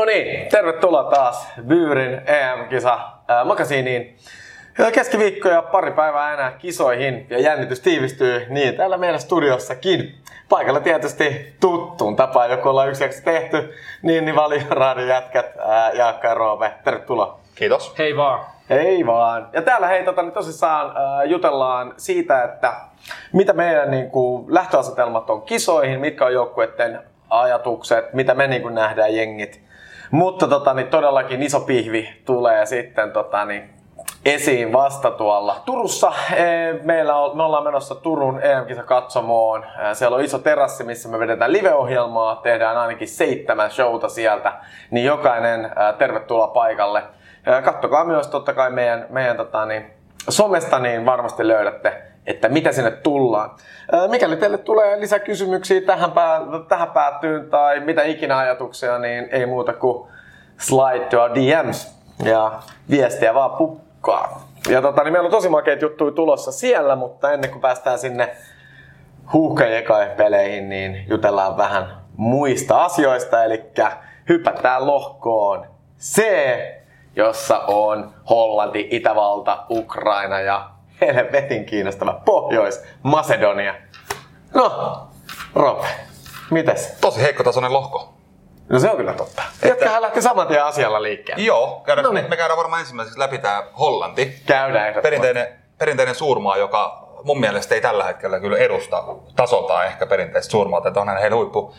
No niin, tervetuloa taas Byyrin EM-kisa äh, makasiiniin. Keskiviikko ja pari päivää enää kisoihin ja jännitys tiivistyy niin täällä meidän studiossakin. Paikalla tietysti tuttuun tapaan, joku ollaan yksi tehty, niin, niin Valioraadin jätkät, ää, Jaakka ja Roope, tervetuloa. Kiitos. Hei vaan. Hei vaan. Ja täällä hei tota, niin tosissaan ää, jutellaan siitä, että mitä meidän niin kuin, lähtöasetelmat on kisoihin, mitkä on joukkueiden ajatukset, mitä me niin kuin, nähdään jengit. Mutta tota, niin todellakin iso pihvi tulee sitten tota, niin, esiin vasta tuolla Turussa. Meillä on, me ollaan menossa Turun EM-kisa katsomoon. Siellä on iso terassi, missä me vedetään live-ohjelmaa. Tehdään ainakin seitsemän showta sieltä. Niin jokainen tervetuloa paikalle. Kattokaa myös totta kai meidän, meidän tota, niin, somesta, niin varmasti löydätte että mitä sinne tullaan. Mikäli teille tulee lisäkysymyksiä tähän, pää, tähän päättyyn tai mitä ikinä ajatuksia, niin ei muuta kuin slide to DMs ja viestiä vaan pukkaa. Ja tota, niin meillä on tosi makeita juttuja tulossa siellä, mutta ennen kuin päästään sinne huuhkajien peleihin, niin jutellaan vähän muista asioista, eli hypätään lohkoon C, jossa on Hollanti, Itävalta, Ukraina ja helvetin kiinnostava Pohjois-Macedonia. No, Rob, mites? Tosi heikkotasoinen lohko. No se on kyllä totta. Että... lähti saman tien asialla liikkeelle. Joo, käydään, no niin. me käydään varmaan ensimmäiseksi läpi tämä Hollanti. Käydään perinteinen, perinteinen suurmaa, joka mun mielestä ei tällä hetkellä kyllä edusta tasoltaan ehkä perinteistä suurmaata, että onhan heillä huippu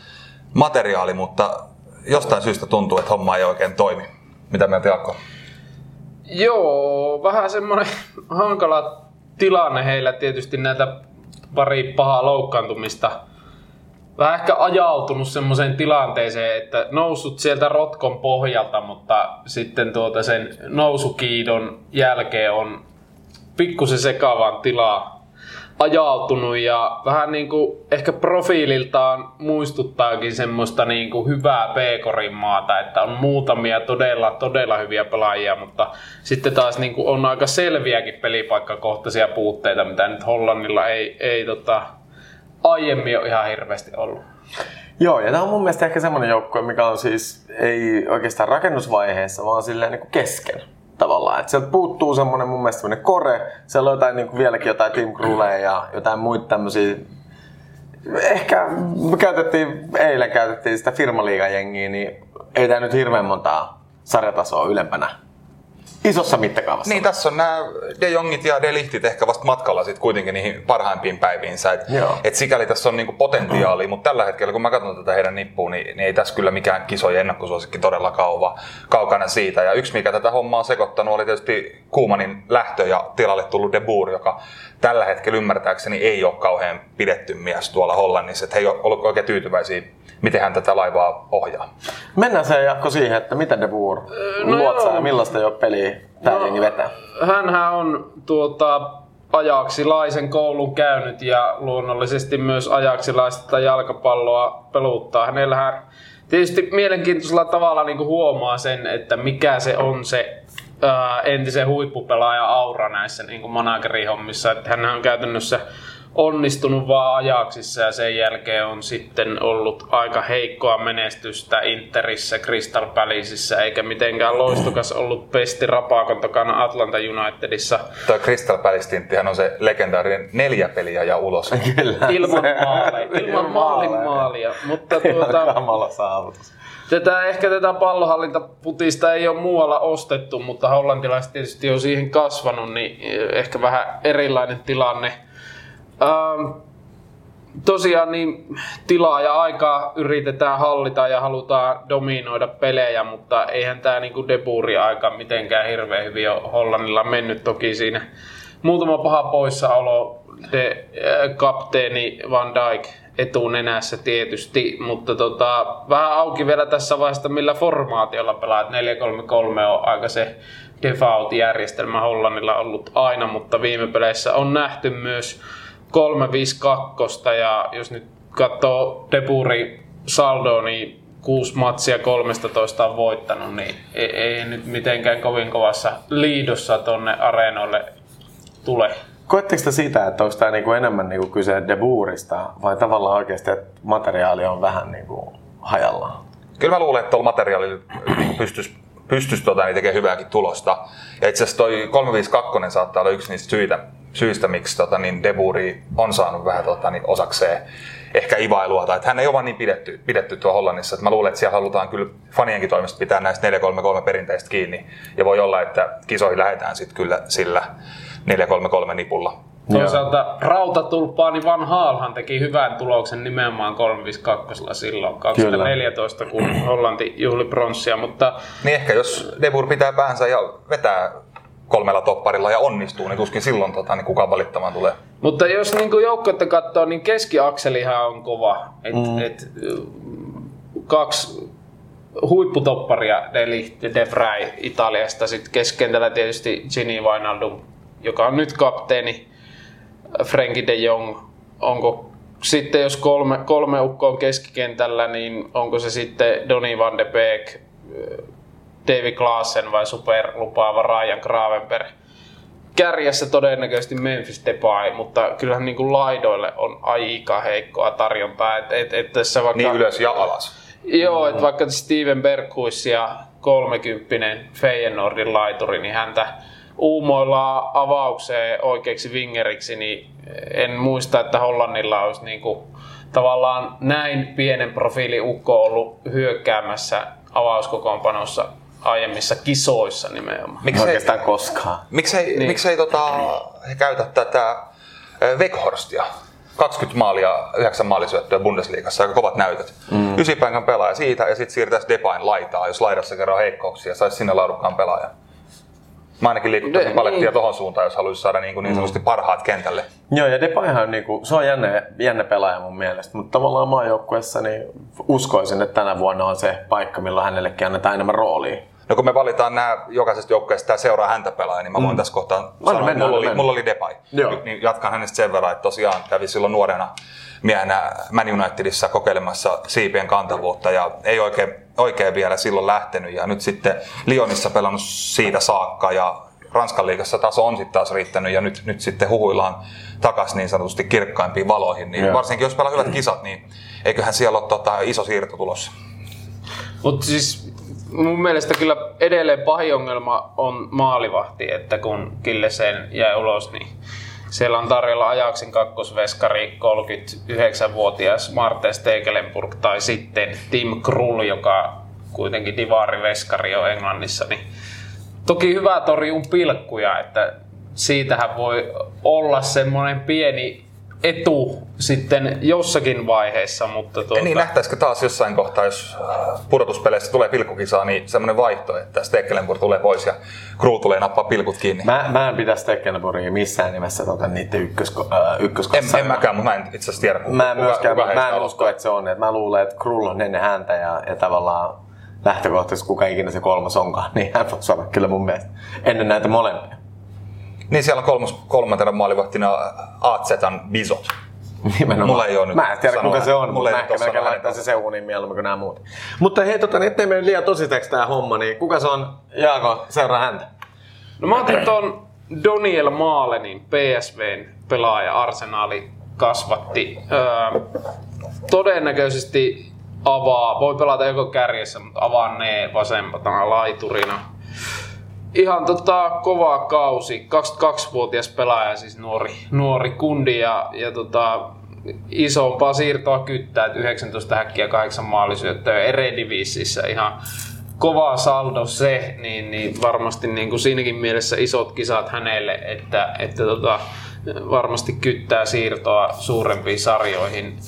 materiaali, mutta jostain syystä tuntuu, että homma ei oikein toimi. Mitä mieltä Jaakko? Joo, vähän semmoinen hankala tilanne heillä tietysti näitä pari pahaa loukkaantumista. Vähän ehkä ajautunut semmoiseen tilanteeseen, että noussut sieltä rotkon pohjalta, mutta sitten tuota sen nousukiidon jälkeen on pikkusen sekavan tilaa ajautunut ja vähän niin kuin ehkä profiililtaan muistuttaakin semmoista niin kuin hyvää Peekorin maata, että on muutamia todella, todella hyviä pelaajia, mutta sitten taas niin kuin on aika selviäkin pelipaikkakohtaisia puutteita, mitä nyt Hollannilla ei, ei tota, aiemmin ole ihan hirveästi ollut. Joo, ja tämä on mun mielestä ehkä semmoinen joukkue, mikä on siis ei oikeastaan rakennusvaiheessa, vaan silleen niin kuin kesken tavallaan. Et sieltä puuttuu semmoinen mun mielestä semmoinen kore, siellä on jotain, niin kuin vieläkin jotain Tim Kruleja ja jotain muita tämmöisiä Ehkä käytettiin, eilen käytettiin sitä firmaliigan jengiä, niin ei tämä nyt hirveän montaa sarjatasoa ylempänä isossa mittakaavassa. Niin, tässä on nämä De Jongit ja De Lichtit ehkä vasta matkalla sit kuitenkin niihin parhaimpiin päiviinsä. Et, et sikäli tässä on niinku potentiaalia, mutta tällä hetkellä kun mä katson tätä heidän nippuun, niin, niin ei tässä kyllä mikään kisojen ennakkosuosikki todella kauva, kaukana siitä. Ja yksi mikä tätä hommaa on sekoittanut oli tietysti Kuumanin lähtö ja tilalle tullut De Boer, joka tällä hetkellä ymmärtääkseni ei ole kauhean pidetty mies tuolla Hollannissa. Että he ei ole ollut oikein tyytyväisiä miten hän tätä laivaa ohjaa. Mennään se Jakko siihen, että miten De Boer no luotsaa ja millaista jo peliä tämä no, vetää? Hänhän on tuota, ajaksilaisen koulun käynyt ja luonnollisesti myös ajaksilaista jalkapalloa peluttaa. Hänellähän tietysti mielenkiintoisella tavalla niin huomaa sen, että mikä se on se ää, entisen huippupelaaja aura näissä niin managerihommissa. Että hän on käytännössä onnistunut vaan ajaksissa ja sen jälkeen on sitten ollut aika heikkoa menestystä Interissä, Crystal Palaceissa eikä mitenkään loistokas ollut Pesti Rapakon takana Atlanta Unitedissa. Tuo Crystal Palace on se legendaarinen neljä peliä ja ulos. Kyllä. Ilman maaleja. Ilman maalin maalia. Mutta tuota, kamala saavutus. Tätä, ehkä tätä pallohallintaputista ei ole muualla ostettu, mutta hollantilaiset tietysti on siihen kasvanut, niin ehkä vähän erilainen tilanne – Ähm, tosiaan niin tilaa ja aikaa yritetään hallita ja halutaan dominoida pelejä, mutta eihän tämä niinku deburi aika mitenkään hirveän hyvin ole Hollannilla mennyt toki siinä. Muutama paha poissaolo, de, äh, kapteeni Van Dijk etunenässä tietysti, mutta tota, vähän auki vielä tässä vaiheessa, millä formaatiolla pelaat. 4-3-3 on aika se default-järjestelmä Hollannilla ollut aina, mutta viime peleissä on nähty myös 3-5-2 ja jos nyt katsoo Depuri saldoa, niin kuusi matsia 13 on voittanut, niin ei, ei nyt mitenkään kovin kovassa liidossa tonne areenoille tule. Koetteko siitä, että onko tämä niinku enemmän niinku kyse debuurista vai tavallaan oikeasti, että materiaali on vähän niinku hajallaan? kyllä mä luulen, että tuolla materiaalilla pystyisi pystyisi tota, niin tekemään hyvääkin tulosta. Ja itse asiassa toi 352 saattaa olla yksi niistä syitä, syistä miksi tota, niin Deburi on saanut vähän tota, niin osakseen ehkä ivailua, tai että hän ei ole vaan niin pidetty, pidetty tuo Hollannissa. Että mä luulen, että siellä halutaan kyllä fanienkin toimesta pitää näistä 433 perinteistä kiinni. Ja voi olla, että kisoihin lähdetään sitten kyllä sillä 433 nipulla. Toisaalta rautatulppaani Van Haalhan teki hyvän tuloksen nimenomaan 352 silloin 2014, Kyllä. kun Hollanti juhli pronssia, mutta... Niin ehkä jos Debur pitää päänsä ja vetää kolmella topparilla ja onnistuu, niin tuskin silloin tota, niin kukaan valittamaan tulee. Mutta jos niin joukkoita katsoo, niin keskiakselihan on kova. Et, mm. et, kaksi huipputopparia, Deli De Vrij Italiasta, sitten keskentällä tietysti Gini Wijnaldum, joka on nyt kapteeni, Frenkie de Jong, onko sitten jos kolme, kolme ukkoa on keskikentällä, niin onko se sitten Donny van de Beek, David Klaassen vai superlupaava Ryan Gravenberg. Kärjessä todennäköisesti Memphis Depay, mutta kyllähän niin kuin laidoille on aika heikkoa tarjontaa. Et, et, et tässä vaikka, niin ylös ja alas. Joo, että vaikka Steven Berghuis ja 30 Feyenoordin laituri, niin häntä uumoilla avaukseen oikeaksi wingeriksi, niin en muista, että Hollannilla olisi niin kuin, tavallaan näin pienen profiili ukko ollut hyökkäämässä avauskokoonpanossa aiemmissa kisoissa nimenomaan. Miksi Oikeastaan ei, koskaan. Miksei, niin. miksei tota, he käytä tätä Weghorsta 20 maalia, 9 maalisyöttöä Bundesliigassa, aika kovat näytöt. Mm. Ysipaikan pelaaja siitä ja sitten siirtäisi Depain laitaa, jos laidassa kerran heikkouksia, saisi sinne laadukkaan pelaajan. Mä ainakin liikuttaisin De, palettia niin. tohon suuntaan, jos haluaisi saada niin, kuin niin sanotusti mm. parhaat kentälle. Joo, ja Depayhan on, niin kuin, se on jännä, jännä pelaaja mun mielestä, mutta tavallaan maajoukkuessa niin uskoisin, että tänä vuonna on se paikka, milloin hänellekin annetaan enemmän roolia. No kun me valitaan nämä jokaisesta joukkueesta tämä seuraa häntä pelaaja, niin mä voin mm. tässä kohtaa sanoa, mennään, mulla, oli, mulla oli Depay. Joo. Niin jatkan hänestä sen verran, että tosiaan kävi silloin nuorena miehenä Man Unitedissa kokeilemassa siipien kantavuutta ja ei oikein, oikein vielä silloin lähtenyt ja nyt sitten Lyonissa pelannut siitä saakka ja Ranskan liigassa taso on sitten taas riittänyt ja nyt, nyt sitten huhuillaan takaisin niin sanotusti kirkkaimpiin valoihin. Niin varsinkin jos pelaa hyvät kisat, niin eiköhän siellä ole tota, iso siirto tulossa. Mutta siis mun mielestä kyllä edelleen pahin ongelma on maalivahti, että kun Killesen jäi ulos, niin siellä on tarjolla Ajaksin kakkosveskari 39-vuotias Martin Stekelenburg tai sitten Tim Krull, joka kuitenkin divaariveskari on Englannissa, niin toki hyvä torjun pilkkuja, että siitähän voi olla semmoinen pieni etu sitten jossakin vaiheessa. Mutta tuota... Niin nähtäisikö taas jossain kohtaa, jos äh, pudotuspeleissä tulee pilkkukisaa, niin semmoinen vaihto, että Stekelenburg tulee pois ja Krul tulee nappaa pilkut kiinni. Mä, mä en pidä Stekelenburgia missään nimessä tota, niiden ykkösko, äh, ykköskassa. En, en mäkään, mutta mä en itse asiassa tiedä, kuka, mä en myöskään, kuka mä en usko, että se on. Että mä luulen, että Krul on ennen häntä ja, ja tavallaan lähtökohtaisesti kuka ikinä se kolmas onkaan, niin hän voi kyllä mun mielestä ennen näitä molempia. Niin siellä on kolmas, kolmantena maalivahtina Aatsetan Bizot. Nimenomaan. Mulla ei ole nyt Mä en tiedä kuka se on, mutta mä ehkä melkein laittaa se seuniin mieluummin kuin nämä muut. Mutta hei, tota, niin ettei mene liian tositeksi tämä homma, niin kuka se on? Jaako, seuraa häntä. No mä otin ton Doniel Maalenin PSVn pelaaja Arsenaali kasvatti. Öö, todennäköisesti avaa, voi pelata joko kärjessä, mutta avaa ne vasempana laiturina. Ihan tota, kova kausi, 22-vuotias pelaaja, siis nuori, nuori kundi ja, ja tota, isompaa siirtoa kyttää, että 19 häkkiä 8 maalisyöttöä Eredivississä ihan kova saldo se, niin, niin varmasti niin kuin siinäkin mielessä isot kisat hänelle, että, että tota, varmasti kyttää siirtoa suurempiin sarjoihin.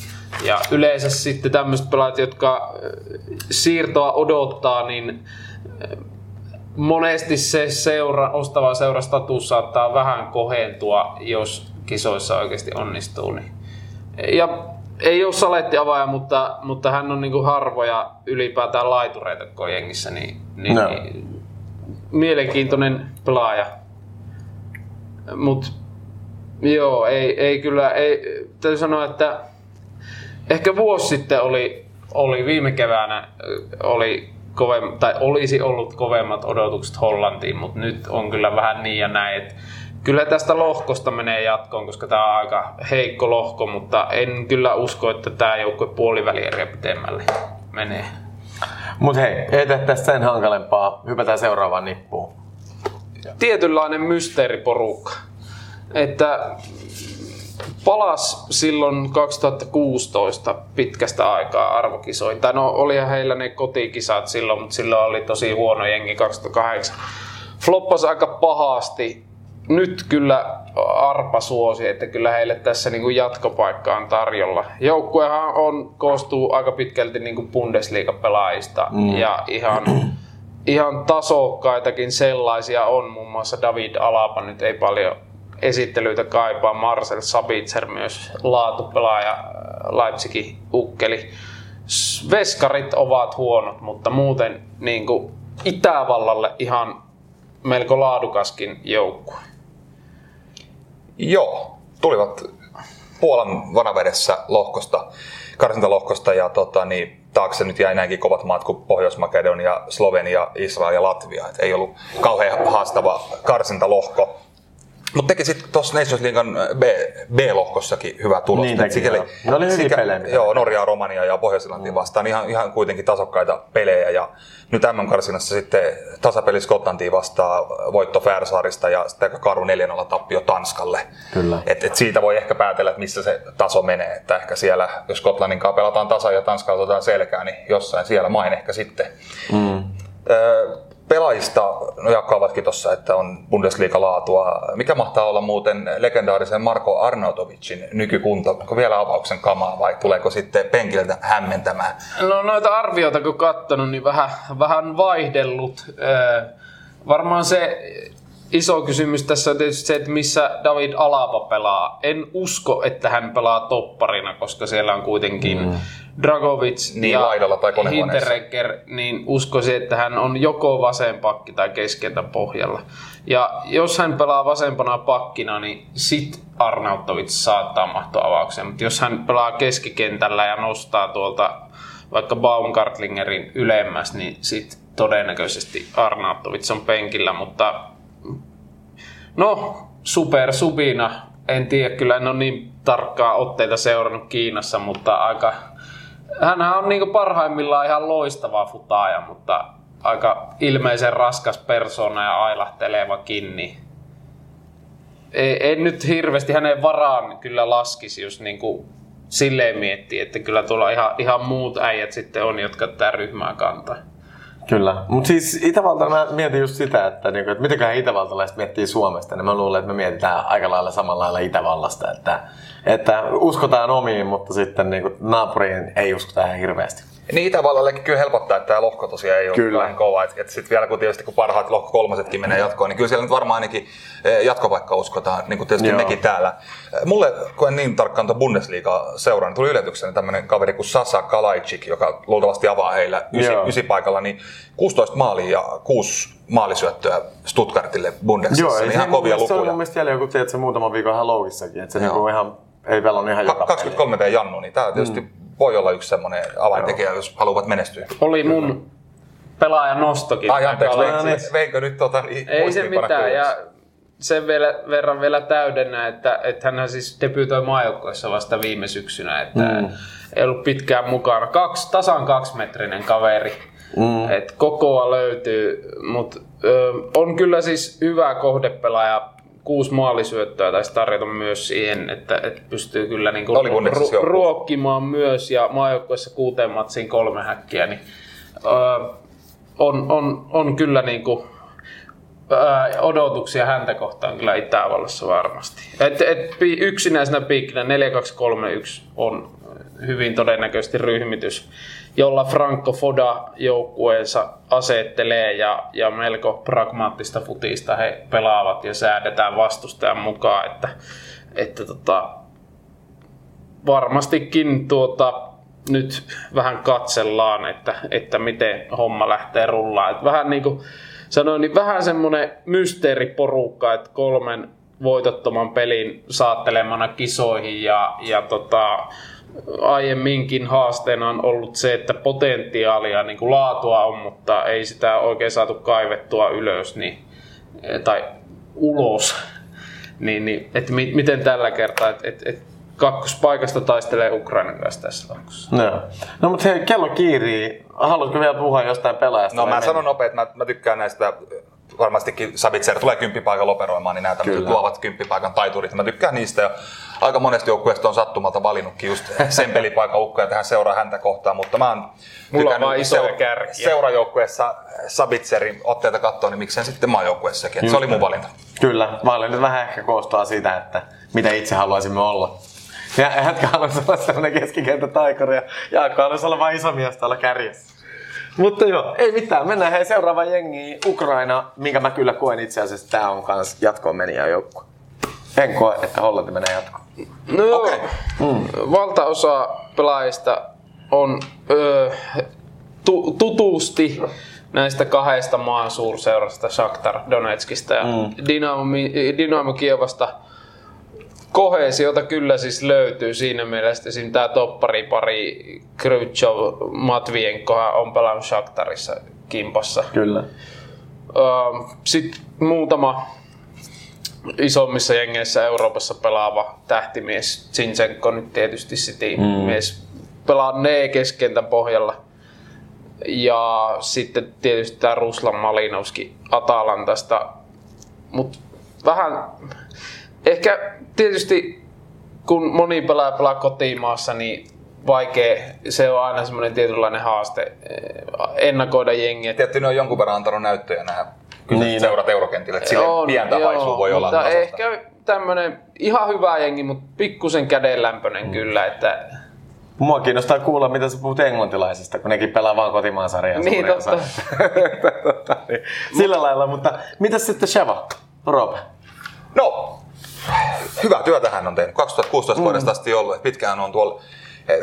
Ja yleensä sitten tämmöiset pelaajat, jotka siirtoa odottaa, niin monesti se seura, ostava seurastatus saattaa vähän kohentua, jos kisoissa oikeasti onnistuu. Niin. Ja ei ole saletti avaaja, mutta, mutta hän on niinku harvoja ylipäätään laitureita koko jengissä, niin, niin, no. niin mielenkiintoinen pelaaja. Mutta joo, ei, ei kyllä, ei, täytyy sanoa, että ehkä vuosi sitten oli, oli viime keväänä oli kovem, tai olisi ollut kovemmat odotukset Hollantiin, mutta nyt on kyllä vähän niin ja näin, että kyllä tästä lohkosta menee jatkoon, koska tämä on aika heikko lohko, mutta en kyllä usko, että tämä joukkue puolivälieriä pitemmälle menee. Mutta hei, ei tee tästä sen hankalempaa. Hypätään seuraavaan nippuun. Tietynlainen mysteeriporukka. Että palas silloin 2016 pitkästä aikaa arvokisoin. Tai no olihan heillä ne kotikisat silloin, mutta silloin oli tosi huono jengi 2008. Floppas aika pahasti. Nyt kyllä arpa suosi, että kyllä heille tässä niin kuin jatkopaikka on tarjolla. Joukkuehan on, koostuu aika pitkälti niin kuin Bundesliga-pelaajista mm. ja ihan, ihan tasokkaitakin sellaisia on. Muun muassa David Alaba nyt ei paljon esittelyitä kaipaa. Marcel Sabitzer myös laatupelaaja Leipzigin ukkeli. Veskarit ovat huonot, mutta muuten niin kuin Itävallalle ihan melko laadukaskin joukkue. Joo, tulivat Puolan vanavedessä lohkosta, karsintalohkosta ja tota, niin, taakse nyt jäi näinkin kovat maat kuin Pohjois-Makedonia, Slovenia, Israel ja Latvia. Et ei ollut kauhean haastava karsintalohko. Mutta teki sitten tuossa Nations Leaguean B, B-lohkossakin hyvä tulos. Niin teki, sikäli, joo. Ne oli hyviä pelejä. Joo, Norja, Romania ja pohjois mm. vastaan. Ihan, ihan kuitenkin tasokkaita pelejä. Ja nyt M-karsinassa sitten tasapeli Skotlantiin vastaan voitto Färsaarista ja sitten aika karu 4-0 tappio Tanskalle. Kyllä. Et, et siitä voi ehkä päätellä, että missä se taso menee. Että ehkä siellä, jos Skotlannin kanssa pelataan tasa ja Tanskalla otetaan selkää, niin jossain siellä main ehkä sitten. Mm. Öö, pelaajista no jakkaavatkin tuossa, että on Bundesliga-laatua. Mikä mahtaa olla muuten legendaarisen Marko Arnautovicin nykykunto? Onko vielä avauksen kamaa vai tuleeko sitten penkiltä hämmentämään? No noita arvioita kun katsonut, niin vähän, vähän vaihdellut. varmaan se iso kysymys tässä on tietysti se, että missä David Alaba pelaa. En usko, että hän pelaa topparina, koska siellä on kuitenkin mm. Dragovic niin, ja laidalla tai Hinteregger, niin uskoisin, että hän on joko vasen pakki tai keskeltä pohjalla. Ja jos hän pelaa vasempana pakkina, niin sit Arnautovic saattaa mahtua avaukseen. Mutta jos hän pelaa keskikentällä ja nostaa tuolta vaikka Baumgartlingerin ylemmäs, niin sit todennäköisesti Arnautovic on penkillä, mutta No, super subina. En tiedä, kyllä en ole niin tarkkaa otteita seurannut Kiinassa, mutta aika... Hänhän on niin parhaimmillaan ihan loistava futaaja, mutta aika ilmeisen raskas persona ja ailahtelevakin, niin ei, ei nyt hirveästi hänen varaan kyllä laskisi, jos niin kuin silleen miettii, että kyllä tuolla ihan, ihan muut äijät sitten on, jotka tätä ryhmää kantaa. Kyllä, mutta siis Itävalta, mä mietin just sitä, että, niinku, että mitenköhän itävaltalaiset miettii Suomesta, niin mä luulen, että me mietitään aika lailla samalla lailla Itävallasta, että, että uskotaan omiin, mutta sitten niinku, naapuriin ei uskota ihan hirveästi. Niin Itävallallekin kyllä helpottaa, että tämä lohko tosiaan ei ole kyllä. kova. Että et sitten vielä kun tietysti kun parhaat lohko kolmasetkin menee jatkoon, niin kyllä siellä nyt varmaan ainakin e, jatkopaikka uskotaan, niin kuin tietysti Joo. mekin täällä. E, mulle, kun en niin tarkkaan tuon Bundesliigaa seuraa, niin tuli yllätyksenä tämmöinen kaveri kuin Sasa Kalajczyk, joka luultavasti avaa heillä ysi, ysi paikalla, niin 16 maalia ja 6 maalisyöttöä Stuttgartille Bundesliigassa. Joo, niin ihan kovia lukuja. Se oli mun mielestä jäljellä joku, tiedät, se muutama viikon ihan lougissakin, että se niinku ihan ei pelannut ihan joka 23 peli. Jannu, niin tämä tietysti mm voi olla yksi semmoinen avaintekijä, Joo. jos haluavat menestyä. Oli mun pelaajan nostokin. Ai anteeksi, veinkö, veinkö nyt tota, niin Ei se mitään, ja sen vielä, verran vielä täydennä, että, että hän siis debyytoi maajoukkoissa vasta viime syksynä, että mm. ei ollut pitkään mukana. Kaksi, tasan kaksimetrinen kaveri, mm. että kokoa löytyy, mutta on kyllä siis hyvä kohdepelaaja kuusi maalisyöttöä taisi tarjota myös siihen, että, että pystyy kyllä niin kuin ru- ruokkimaan myös ja maajoukkueessa kuuteen matsiin kolme häkkiä, niin öö, on, on, on kyllä niin kuin, öö, odotuksia häntä kohtaan kyllä Itävallassa varmasti. Et, et, yksinäisenä piikkinä 4-2-3-1 on hyvin todennäköisesti ryhmitys jolla Franco Foda joukkueensa asettelee ja, ja melko pragmaattista futista he pelaavat ja säädetään vastustajan mukaan, että, että tota, varmastikin tuota, nyt vähän katsellaan, että, että miten homma lähtee rullaan. Että vähän niin kuin sanoin, niin vähän semmoinen mysteeriporukka, että kolmen voitottoman pelin saattelemana kisoihin ja, ja tota, aiemminkin haasteena on ollut se, että potentiaalia niin kuin laatua on, mutta ei sitä oikein saatu kaivettua ylös niin, tai ulos. niin, niin, että mi, miten tällä kertaa, että et, et, kakkospaikasta taistelee Ukrainan kanssa tässä laskussa. No, no mutta hei, kello kiirii. Haluatko vielä puhua jostain pelaajasta? No mä sanon nopeasti, että mä, mä tykkään näistä varmastikin Savitser tulee kymppipaikan operoimaan, niin nämä tämmöiset luovat kymppipaikan taiturit. Mä tykkään niistä ja aika monesti joukkueesta on sattumalta valinnutkin just sen pelipaikan ukkoja tähän seuraa häntä kohtaan, mutta mä oon Mulla on vaan isoja kärkiä. Seurajoukkueessa Sabitzerin otteita katsoa, niin miksei sitten maajoukkueessakin. Se oli mun valinta. Kyllä, valinnat vähän ehkä koostaa siitä, että mitä itse haluaisimme olla. Ja Jätkä haluaisi olla sellainen keskikenttä taikuri ja Jaakko haluaisi olla vain iso mies tuolla kärjessä. Mutta joo, ei mitään. Mennään hei seuraava jengi Ukraina, minkä mä kyllä koen itse asiassa, tää on kans jatkoon menijä joukkue. En koe, että Hollanti menee jatkoon. No okay. mm. valtaosa pelaajista on ö, tu, tutusti näistä kahdesta maan suurseurasta, Shakhtar Donetskista ja mm. Dynamo, Dynamo Kiovasta – kohesiota kyllä siis löytyy siinä mielessä, että tämä pari Krychov, Matvienko on pelannut Shakhtarissa kimpassa. Kyllä. Sitten muutama isommissa jengeissä Euroopassa pelaava tähtimies, Zinchenko nyt tietysti City mm. mies, pelaa ne keskentän pohjalla. Ja sitten tietysti tämä Ruslan Malinowski Atalantasta. Mutta vähän ehkä tietysti kun moni pelaa pelaa kotimaassa, niin vaikea, se on aina semmoinen tietynlainen haaste eh, ennakoida jengiä. Tietysti ne on jonkun verran antanut näyttöjä nämä niin. seurat eurokentille, että sille on, pientä joo, voi olla mutta ehkä tämmöinen ihan hyvä jengi, mutta pikkusen kädenlämpöinen mm. kyllä, että Mua kiinnostaa kuulla, mitä sä puhut englantilaisista, kun nekin pelaa vaan kotimaan sarjaa. Niin, totta. niin. Sillä lailla, mutta mitä sitten Sheva, Robe? No, hyvää työtä hän on tehnyt. 2016 mm. vuodesta asti ollut, pitkään on tuolla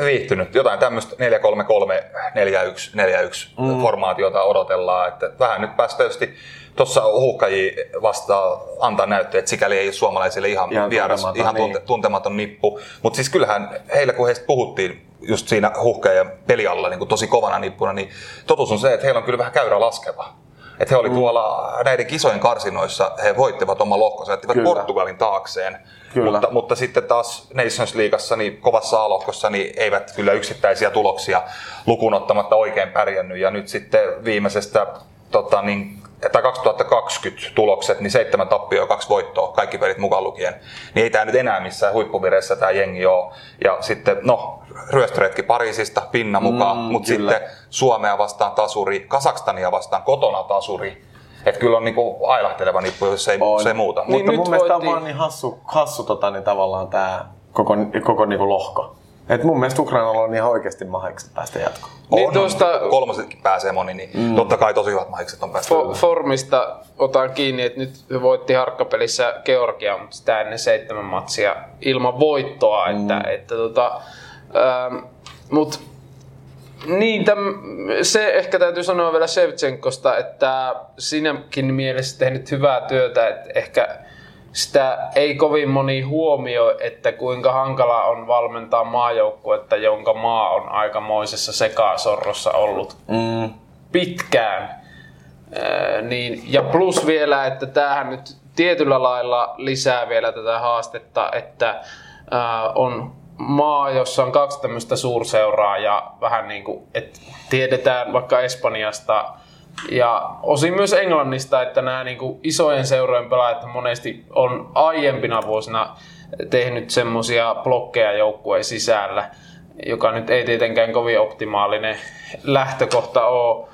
viihtynyt. Jotain tämmöistä 433 41 41 mm. formaatiota odotellaan. Että vähän nyt päästä tietysti tuossa huuhkaji vastaan antaa näyttöä, että sikäli ei ole suomalaisille ihan, ihan vieras, tuntematon, ihan tunte, niin. tuntematon nippu. Mutta siis kyllähän heillä, kun heistä puhuttiin just siinä huuhkajan pelialla niin tosi kovana nippuna, niin totuus on se, että heillä on kyllä vähän käyrä laskeva. Että he oli mm. tuolla näiden kisojen karsinoissa, he voittivat oma lohkonsa, jättivät Kyllä. Portugalin taakseen. Kyllä. Mutta, mutta sitten taas Nations Leagueassa niin kovassa A-lohkossa niin eivät kyllä yksittäisiä tuloksia lukuun ottamatta oikein pärjännyt. Ja nyt sitten viimeisestä tota, niin tai 2020 tulokset, niin seitsemän tappioa, kaksi voittoa, kaikki pelit mukaan lukien. Niin ei tämä nyt enää missään huippuvireessä tämä jengi ole. Ja sitten, no, ryöstöretki Pariisista, pinna mukaan, mm, mutta sitten Suomea vastaan tasuri, Kasakstania vastaan kotona tasuri. Että kyllä on niinku ailahteleva nippu, jos ei, se ei muuta. Niin mutta mun mielestä on vaan niin hassu, hassu tota, niin tavallaan tämä koko, koko niinku lohko. Et mun mielestä Ukrainalla on ihan oikeasti mahikset päästä jatkoon. Niin on, tuosta, kolmosetkin pääsee moni, niin mm. totta kai tosi hyvät mahikset on päästä. Fo- formista otan kiinni, että nyt voitti harkkapelissä Georgia, mutta sitä ennen seitsemän matsia ilman voittoa. Mm. Että, että tota, ähm, mut, niin, täm, se ehkä täytyy sanoa vielä Shevchenkosta, että sinäkin mielessä tehnyt hyvää työtä, että ehkä sitä ei kovin moni huomio, että kuinka hankala on valmentaa maajoukkuetta, jonka maa on aikamoisessa sekasorrossa ollut mm. pitkään. Äh, niin, ja plus vielä, että tämähän nyt tietyllä lailla lisää vielä tätä haastetta, että äh, on maa, jossa on kaksi tämmöistä suurseuraa ja vähän niin kuin, että tiedetään vaikka Espanjasta ja osin myös Englannista, että nämä niin kuin isojen seurojen pelaajat monesti on aiempina vuosina tehnyt semmoisia blokkeja joukkueen sisällä, joka nyt ei tietenkään kovin optimaalinen lähtökohta ole.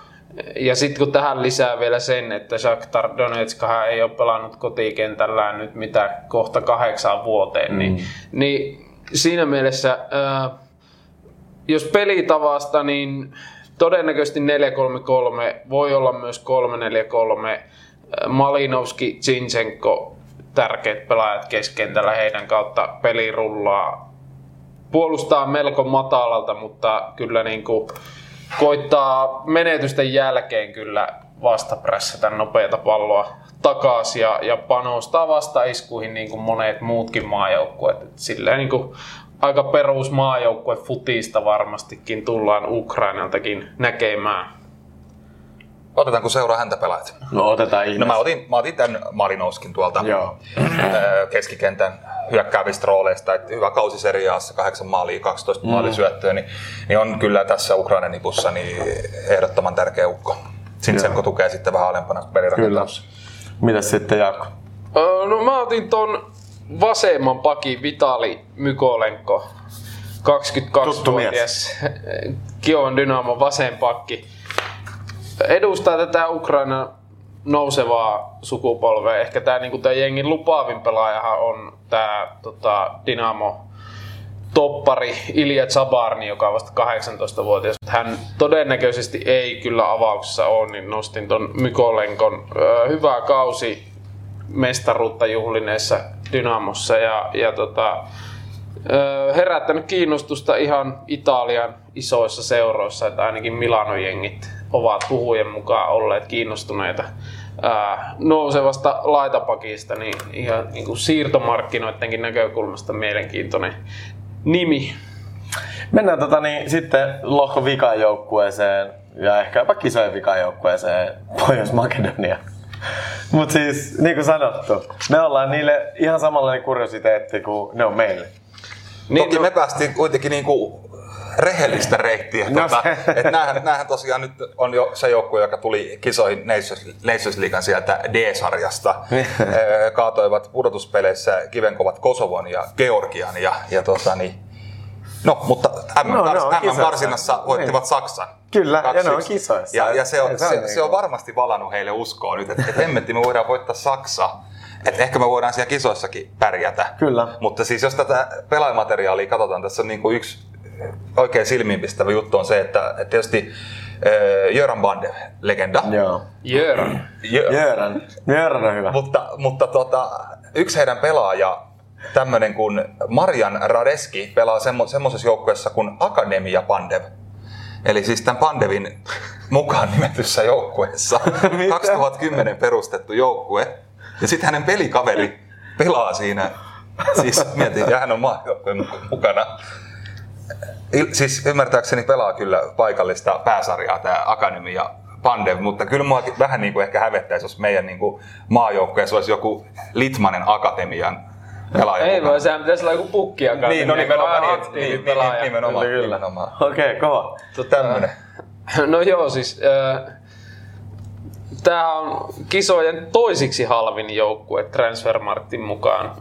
Ja sitten kun tähän lisää vielä sen, että Shakhtar Donetskahan ei ole pelannut kotikentällään nyt mitä kohta kahdeksaan vuoteen, niin, mm. niin, niin siinä mielessä, äh, jos pelitavasta, niin todennäköisesti 433 voi olla myös 343. Malinowski, Zinchenko, tärkeät pelaajat keskentällä heidän kautta peli rullaa. Puolustaa melko matalalta, mutta kyllä niin kuin koittaa menetysten jälkeen kyllä vastaprässätä nopeata palloa takaisin ja, ja panostaa vastaiskuihin niin kuin monet muutkin maajoukkueet. Silleen niin kuin aika perus maajoukkue futista varmastikin tullaan Ukrainaltakin näkemään. Otetaanko seuraa häntä pelaajat? No otetaan ihmeessä. No mä otin, mä otin tämän Marinovskin tuolta Joo. ö, keskikentän hyökkäävistä rooleista, että hyvä kausi seriaassa, 8 maalia, 12 mm. maalisyöttöä, niin, niin, on kyllä tässä Ukrainan nipussa niin ehdottoman tärkeä ukko. Sintsenko tukee sitten vähän alempana pelirakentaussa. Mitäs sitten Jaakko? Öö, no mä otin ton vasemman pakin Vitali Mykolenko, 22-vuotias Kion Dynamo vasen pakki. Edustaa tätä Ukrainan nousevaa sukupolvea. Ehkä tämä niinku, tää jengin lupaavin pelaajahan on tämä tota, Dynamo toppari Ilja Zabarni, joka on vasta 18-vuotias. Hän todennäköisesti ei kyllä avauksessa ole, niin nostin ton Mykolenkon. Öö, hyvä kausi mestaruutta juhlineessa Dynamossa ja, ja tota, herättänyt kiinnostusta ihan Italian isoissa seuroissa, että ainakin Milano-jengit ovat puhujen mukaan olleet kiinnostuneita ää, nousevasta laitapakista, niin ihan niin kuin siirtomarkkinoidenkin näkökulmasta mielenkiintoinen nimi. Mennään tota, niin, sitten lohko vikajoukkueeseen ja ehkä jopa kisojen vikajoukkueeseen Pohjois-Makedonia. Mutta siis, niin kuin sanottu, me ollaan niille ihan samanlainen kuriositeetti kuin ne on meille. Niin, Toki me päästiin kuitenkin niinku rehellistä reittiä. No tuota, se- et näähän, näähän tosiaan nyt on jo se joukkue, joka tuli kisoihin Nations, Leaguean sieltä D-sarjasta. Ö, Kaatoivat pudotuspeleissä kivenkovat Kosovon ja Georgian. Ja, ja tota, niin, no, mutta No, ne on kisoissa. MM-karsinnassa voittivat Niin. Saksan. Kyllä, ja ne on 2-1. kisoissa. Ja, ja se, on, se on se, niinku- se on varmasti valannut heille uskoa nyt, että, että hemmetti me voidaan voittaa Saksa. Että ehkä me voidaan siellä kisoissakin pärjätä. Kyllä. Mutta siis jos tätä pelaajamateriaalia katsotaan, tässä on niin kuin yksi oikein silmiinpistävä juttu on se, että, että tietysti äh, Jöran Bandev, legenda. Joo. Jöran. Jö- Jöran. Jöran on hyvä. mutta, mutta tota, yksi heidän pelaaja, tämmöinen kuin Marian Radeski, pelaa semmo, semmoisessa joukkueessa kuin Akademia Pandev. Eli siis tämän Pandevin mukaan nimetyssä joukkueessa. 2010 perustettu joukkue. Ja sitten hänen pelikaveri pelaa siinä. Siis mietin, ja hän on maajoukkueen mu- mukana. Il, siis ymmärtääkseni pelaa kyllä paikallista pääsarjaa tämä Akademia Pandev, mutta kyllä mua vähän niin kuin ehkä hävettäisi, jos meidän niin kuin maajoukkueessa olisi joku Litmanen Akatemian pelaaja. Ei voi, sehän pitäisi olla joku pukki Niin, no nimenomaan, niin, niin, pelaaja. niin, nimenomaan, Kyllä, kyllä. nimenomaan. Okei, okay, kova. Tämmönen. No joo, siis äh, tämä on kisojen toisiksi halvin joukkue Transfermarktin mukaan.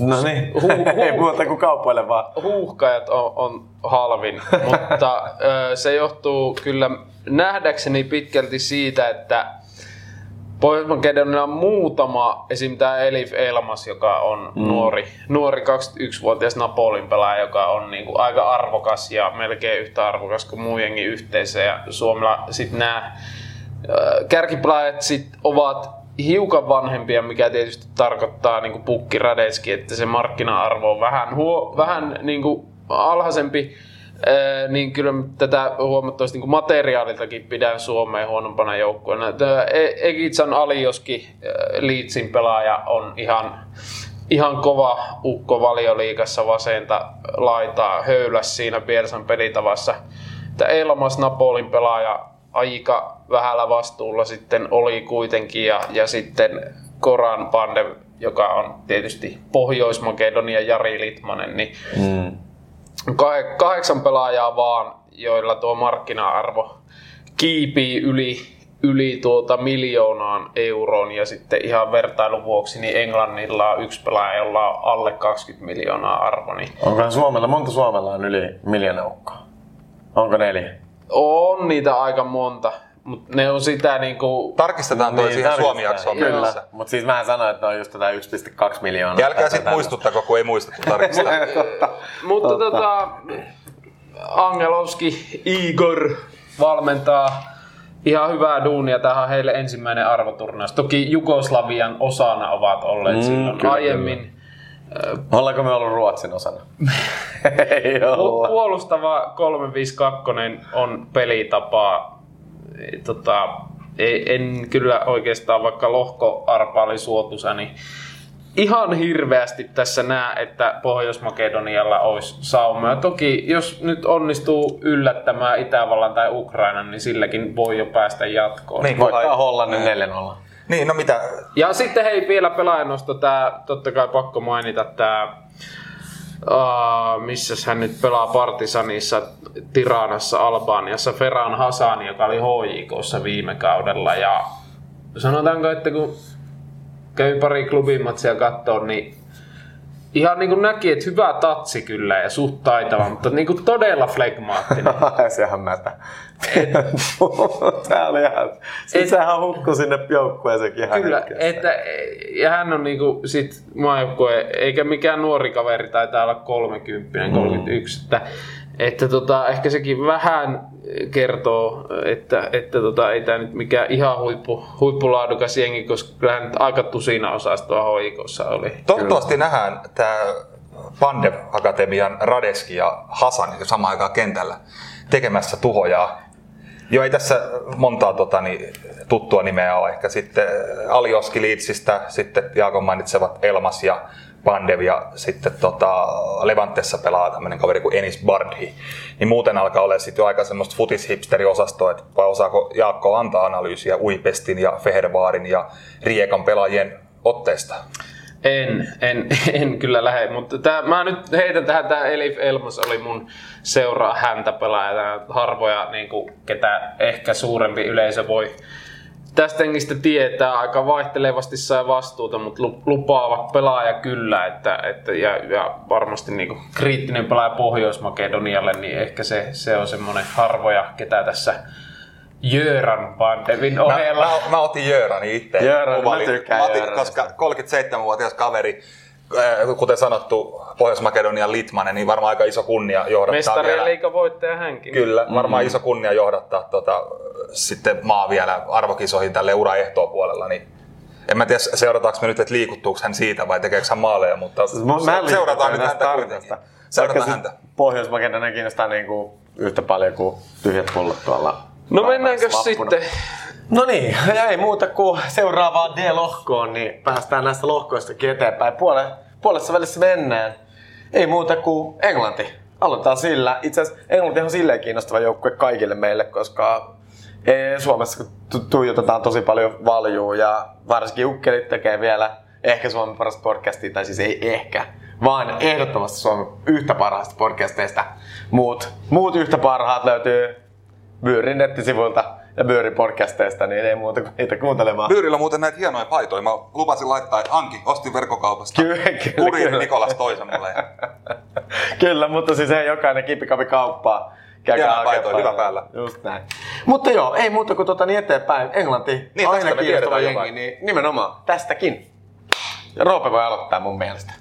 No niin, Hu- hu- ei muuta kuin kaupoille vaan. Huuhkajat on, on halvin, mutta äh, se johtuu kyllä nähdäkseni pitkälti siitä, että Pohjois-Makedonialla on muutama, esim. tämä Elif Elmas, joka on mm. nuori, nuori 21-vuotias Napolin pelaaja, joka on niinku aika arvokas ja melkein yhtä arvokas kuin muu jengi yhteensä. Ja Suomella sitten nämä kärkipelaajat sit ovat hiukan vanhempia, mikä tietysti tarkoittaa niin Pukki Radetski, että se markkina-arvo on vähän, huo, vähän niin kuin alhaisempi. Niin kyllä tätä huomattavasti niin materiaaliltakin pidän Suomeen huonompana joukkueena. E- Egitsan Alioski, Leedsin pelaaja, on ihan, ihan kova ukko valioliikassa vasenta laitaa höyläs siinä Piersan pelitavassa. Elmas Napolin pelaaja aika vähällä vastuulla sitten oli kuitenkin ja, ja sitten Koran Pandev, joka on tietysti Pohjois-Makedonian Jari Litmanen, niin Mm. Kah- kahdeksan pelaajaa vaan, joilla tuo markkina-arvo kiipii yli, yli tuota miljoonaan euroon ja sitten ihan vertailun vuoksi niin Englannilla on yksi pelaaja, jolla on alle 20 miljoonaa arvo, niin Onkohan Suomella, monta Suomella on yli miljoona ukkoa? Onko neljä? on niitä aika monta, mutta ne on sitä niinku Tarkistetaan toi siihen tarkistetaan. Suomi-jaksoon Kyllä, mutta siis mä sanoin, että ne on just tätä 1,2 miljoonaa. Ja älkää Tai sitten tätä. muistuttako, kun ei muistettu tarkistaa. Totta. Mutta Totta. tota, Angelovski Igor valmentaa ihan hyvää duunia. Tähän on heille ensimmäinen arvoturnaus. Toki Jugoslavian osana ovat olleet Mm, silloin kyllä, aiemmin. Ollaanko me ollut Ruotsin osana? ei olla. Puolustava 352 on pelitapa. Tota, ei- en kyllä oikeastaan, vaikka lohko arpa oli suotuisa, niin ihan hirveästi tässä näe, että Pohjois-Makedonialla olisi saumaa. Toki jos nyt onnistuu yllättämään Itävallan tai Ukrainan, niin silläkin voi jo päästä jatkoon. Niin, voittaa Hollannin 4-0. Niin, no mitä? Ja sitten hei, vielä pelaajanosto, tää, totta kai pakko mainita tämä Missä hän nyt pelaa Partisanissa, Tiranassa, Albaniassa, Ferran Hasani, joka oli HJKssa viime kaudella. Ja sanotaanko, että kun käy pari klubimatsia katsoa, niin ihan niin kuin näki, että hyvä tatsi kyllä ja suht taitava, mutta niin kuin todella flegmaattinen. Sehän mätä. Tää oli ihan... Sitten et, sehän hukkui sinne joukkueeseenkin ihan Kyllä, että, ja hän on niinku sit maajoukkue, eikä mikään nuori kaveri, taitaa olla 30, 31, mm. että että tota, ehkä sekin vähän kertoo, että, että tota, ei tämä nyt mikään ihan huippu, huippulaadukas jengi, koska kyllähän nyt aika tusina osastoa hoikossa oli. Toivottavasti Kyllä. nähdään tämä Pandev Akatemian Radeski ja Hasan samaan aikaan kentällä tekemässä tuhojaa. Joo, ei tässä montaa tota, niin, tuttua nimeä ole. Ehkä sitten Alioski Liitsistä, sitten Jaakon mainitsevat Elmas ja Pandev ja sitten tota, Levantessa pelaa tämmöinen kaveri kuin Enis Bardhi. Niin muuten alkaa olla sitten jo aika semmoista futishipsteriosastoa, että vai osaako Jaakko antaa analyysiä Uipestin ja Fehervaarin ja Riekan pelaajien otteesta? En, en, en kyllä lähde, mutta tää, mä nyt heitän tähän, tämä Elif Elmos oli mun seuraa häntä pelaaja, harvoja, niin ketä ehkä suurempi yleisö voi tästä hengistä tietää, aika vaihtelevasti sai vastuuta, mutta lupaava pelaaja kyllä, että, että ja, ja, varmasti niin kuin kriittinen pelaaja Pohjois-Makedonialle, niin ehkä se, se on semmoinen harvoja, ketä tässä Jöran Pandevin ohella. Mä, mä, mä otin Jörani itse. Jöran, mä tykkään Koska 37-vuotias kaveri, äh, kuten sanottu, Pohjois-Makedonian Litmanen, niin varmaan aika iso kunnia johdattaa Mestarien liiga voittaja hänkin. Kyllä, varmaan mm. iso kunnia johdattaa tota, sitten maa vielä arvokisoihin tälle uraehtoa puolella, niin en mä tiedä, seurataanko me nyt, että liikuttuuko hän siitä vai tekeekö hän maaleja, mutta siis mä seurataan nyt häntä kuitenkin. Seurataan häntä. Pohjois-Makedonia kiinnostaa niin kuin yhtä paljon kuin tyhjät pullot tuolla. No mennäänkö sitten No niin, ja ei muuta kuin seuraavaan D-lohkoon, niin päästään näistä lohkoista eteenpäin. Puole, puolessa välissä mennään. Ei muuta kuin Englanti. Aloitetaan sillä. Itse asiassa Englanti on silleen kiinnostava joukkue kaikille meille, koska Suomessa tuijotetaan tosi paljon valjuu ja varsinkin ukkelit tekee vielä ehkä Suomen parasta podcastia, tai siis ei ehkä, vaan ehdottomasti Suomen yhtä parhaista podcasteista. Muut, muut yhtä parhaat löytyy Byyrin nettisivuilta ja Byyrin podcasteista, niin ei muuta kuin niitä kuuntelemaan. Byyrillä on muuten näitä hienoja paitoja. Mä lupasin laittaa, että Anki, ostin verkkokaupasta. Kyllä, kyllä. kyllä. Nikolas toisen mulle. kyllä, mutta siis ei jokainen kipikapi kauppaa. Käykää paitoja, hyvä päällä. Just näin. Mutta joo, ei muuta kuin tuota niin eteenpäin. Englanti, niin, aina kiinnostava jengi, jotain. niin nimenomaan tästäkin. Ja Roope voi aloittaa mun mielestä.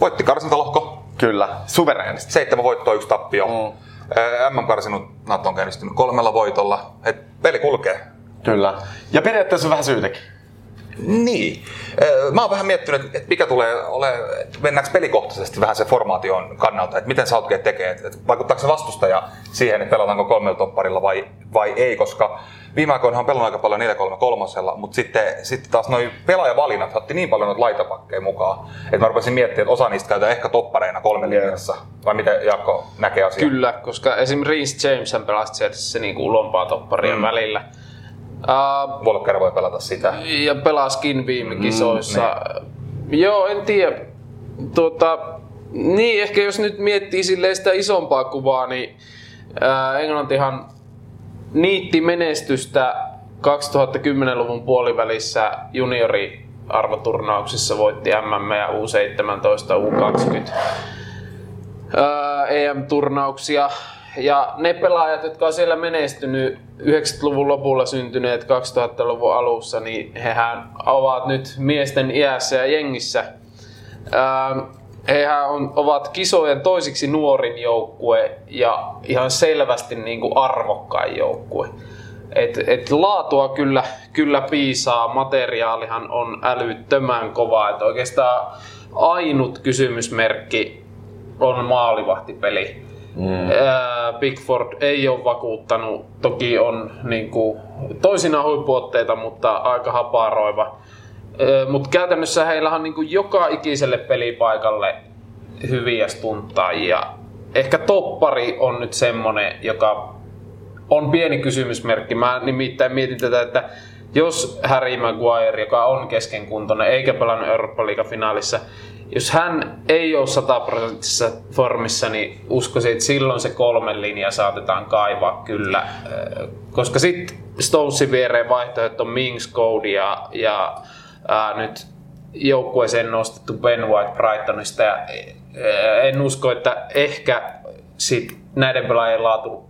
Voitti karsintalohko. Kyllä, suvereenisti. Seitsemän voittoa, yksi tappio. Mm. MM-karsinut Nato on käynnistynyt kolmella voitolla. Et peli kulkee. Kyllä. Ja periaatteessa vähän syytäkin. Niin. Mä oon vähän miettinyt, että mikä tulee ole, mennäänkö pelikohtaisesti vähän se formaation kannalta, että miten Southgate tekee, että vaikuttaako se vastustaja siihen, että pelataanko kolmella topparilla vai, vai ei, koska viime aikoina on pelannut aika paljon 4-3-3, mutta sitten, sitten taas noin pelaajavalinnat otti niin paljon noita laitapakkeja mukaan, että mä rupesin miettimään, että osa niistä käytetään ehkä toppareina kolmen linjassa. Vai miten Jaakko näkee asiaa? Kyllä, koska esimerkiksi Reece James pelasi sieltä se niinku lompaa topparien mm. välillä. Uh, Volker voi pelata sitä. Ja pelaskin viime kisoissa. Mm, Joo, en tiedä. Tuota, niin, ehkä jos nyt miettii sitä isompaa kuvaa, niin ää, Englantihan niitti menestystä 2010-luvun puolivälissä juniori arvoturnauksissa voitti MM ja U17, U20 EM-turnauksia. Ja ne pelaajat, jotka on siellä menestynyt 90-luvun lopulla syntyneet 2000-luvun alussa, niin hehän ovat nyt miesten iässä ja jengissä. Hehän on, ovat kisojen toisiksi nuorin joukkue ja ihan selvästi niin kuin arvokkain joukkue. Et, et laatua kyllä, kyllä piisaa, materiaalihan on älyttömän kova. Et oikeastaan ainut kysymysmerkki on maalivahtipeli. Mm. Bigford ei ole vakuuttanut, toki on niin kuin, toisinaan huippuotteita, mutta aika haparoiva. Mutta käytännössä heillä on niin joka ikiselle pelipaikalle hyviä stunttajia. Ehkä toppari on nyt semmonen, joka on pieni kysymysmerkki. Mä nimittäin mietin tätä, että jos Harry Maguire, joka on keskenkuntoinen eikä pelannut Eurooppa liiga finaalissa, jos hän ei ole sataprosenttisessa formissa, niin uskoisin, että silloin se kolmen linja saatetaan kaivaa kyllä. Koska sitten Stonesin viereen vaihtoehto on Mings, Cody ja, ja ää, nyt joukkueeseen nostettu Ben White Brightonista. Ja, ää, en usko, että ehkä sit näiden pelaajien laatu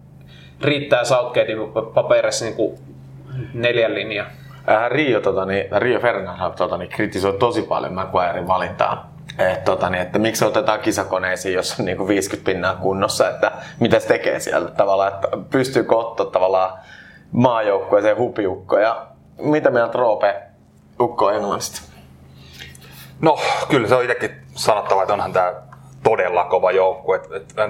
riittää Southgatein paperissa niin neljän linjan. Äh, Rio, tota, niin, Rio Ferdinand tota, niin, kritisoi tosi paljon Maguirein valintaa. Et, tota, niin, että miksi otetaan kisakoneisiin, jos on niin kuin 50 pinnaa kunnossa, että mitä se tekee siellä tavallaan, että pystyy ottaa tavallaan maajoukkueeseen hupiukko ja mitä mieltä Roope Ukko Englannista? No, kyllä se on itsekin sanottava, että onhan tämä todella kova joukkue.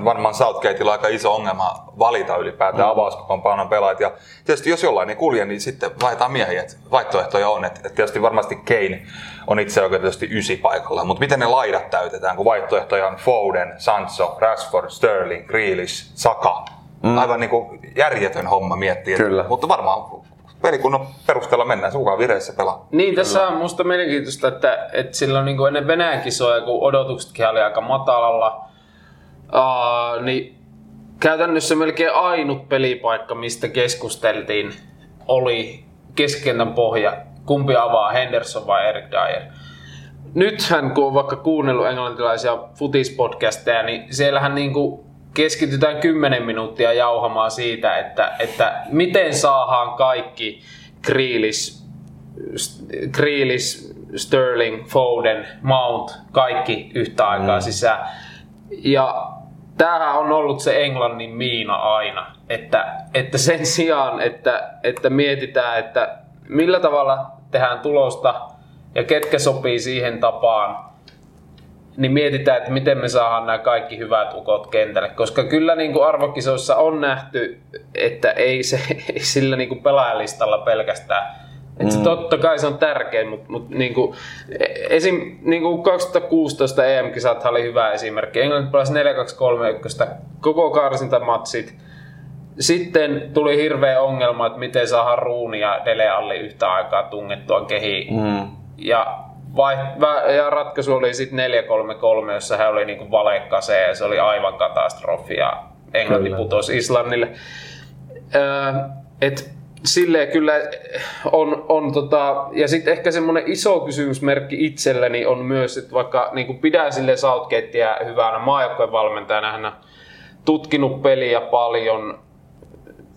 Varmaan Southgateilla aika iso ongelma valita ylipäätään mm. avauskokoonpanon pelaajat. Ja tietysti jos jollain ei kulje, niin sitten vaihdetaan miehiä. Et vaihtoehtoja on. Et, et tietysti varmasti Kane on itse oikeasti ysi paikalla. Mutta miten ne laidat täytetään, kun vaihtoehtoja on Foden, Sancho, Rashford, Sterling, Grealish, Saka. Mm. Aivan niin kuin järjetön homma miettiä. Kyllä. Mutta varmaan pelikunnon perusteella mennään, se kukaan vireessä pelaa. Niin, tässä Kyllä. on musta mielenkiintoista, että, että silloin niin kuin ennen Venäjän kisoja, kun odotuksetkin oli aika matalalla, uh, niin käytännössä melkein ainut pelipaikka, mistä keskusteltiin, oli keskentän pohja. Kumpi avaa, Henderson vai Eric Dyer? Nythän, kun on vaikka kuunnellut englantilaisia futispodcasteja, niin siellähän niin kuin keskitytään 10 minuuttia jauhamaan siitä, että, että miten saadaan kaikki Grealish, Grealish, Sterling, Foden, Mount, kaikki yhtä aikaa mm. sisään. Ja tämähän on ollut se Englannin miina aina, että, että sen sijaan, että, että mietitään, että millä tavalla tehdään tulosta ja ketkä sopii siihen tapaan, niin mietitään, että miten me saadaan nämä kaikki hyvät ukot kentälle. Koska kyllä niin kuin arvokisoissa on nähty, että ei, se, ei sillä niin kuin pelaajalistalla pelkästään että se mm. totta kai se on tärkeä, mutta, mutta niin kuin, esim, niin kuin 2016 EM-kisat oli hyvä esimerkki. Englanti pelasi 4-2-3-1 koko karsintamatsit. Sitten tuli hirveä ongelma, että miten saadaan Ruuni ja Dele Alli yhtä aikaa tungettua kehiin. Mm. Ja vai, ja ratkaisu oli sitten 4-3-3, jossa hän oli niinku valekase ja se oli aivan katastrofi ja Englanti kyllä. putosi Islannille. Öö, et silleen kyllä on, on tota, ja sitten ehkä semmoinen iso kysymysmerkki itselleni on myös, että vaikka niin pidän sille Southgatea hyvänä maajoukkojen valmentajana, hän on tutkinut peliä paljon,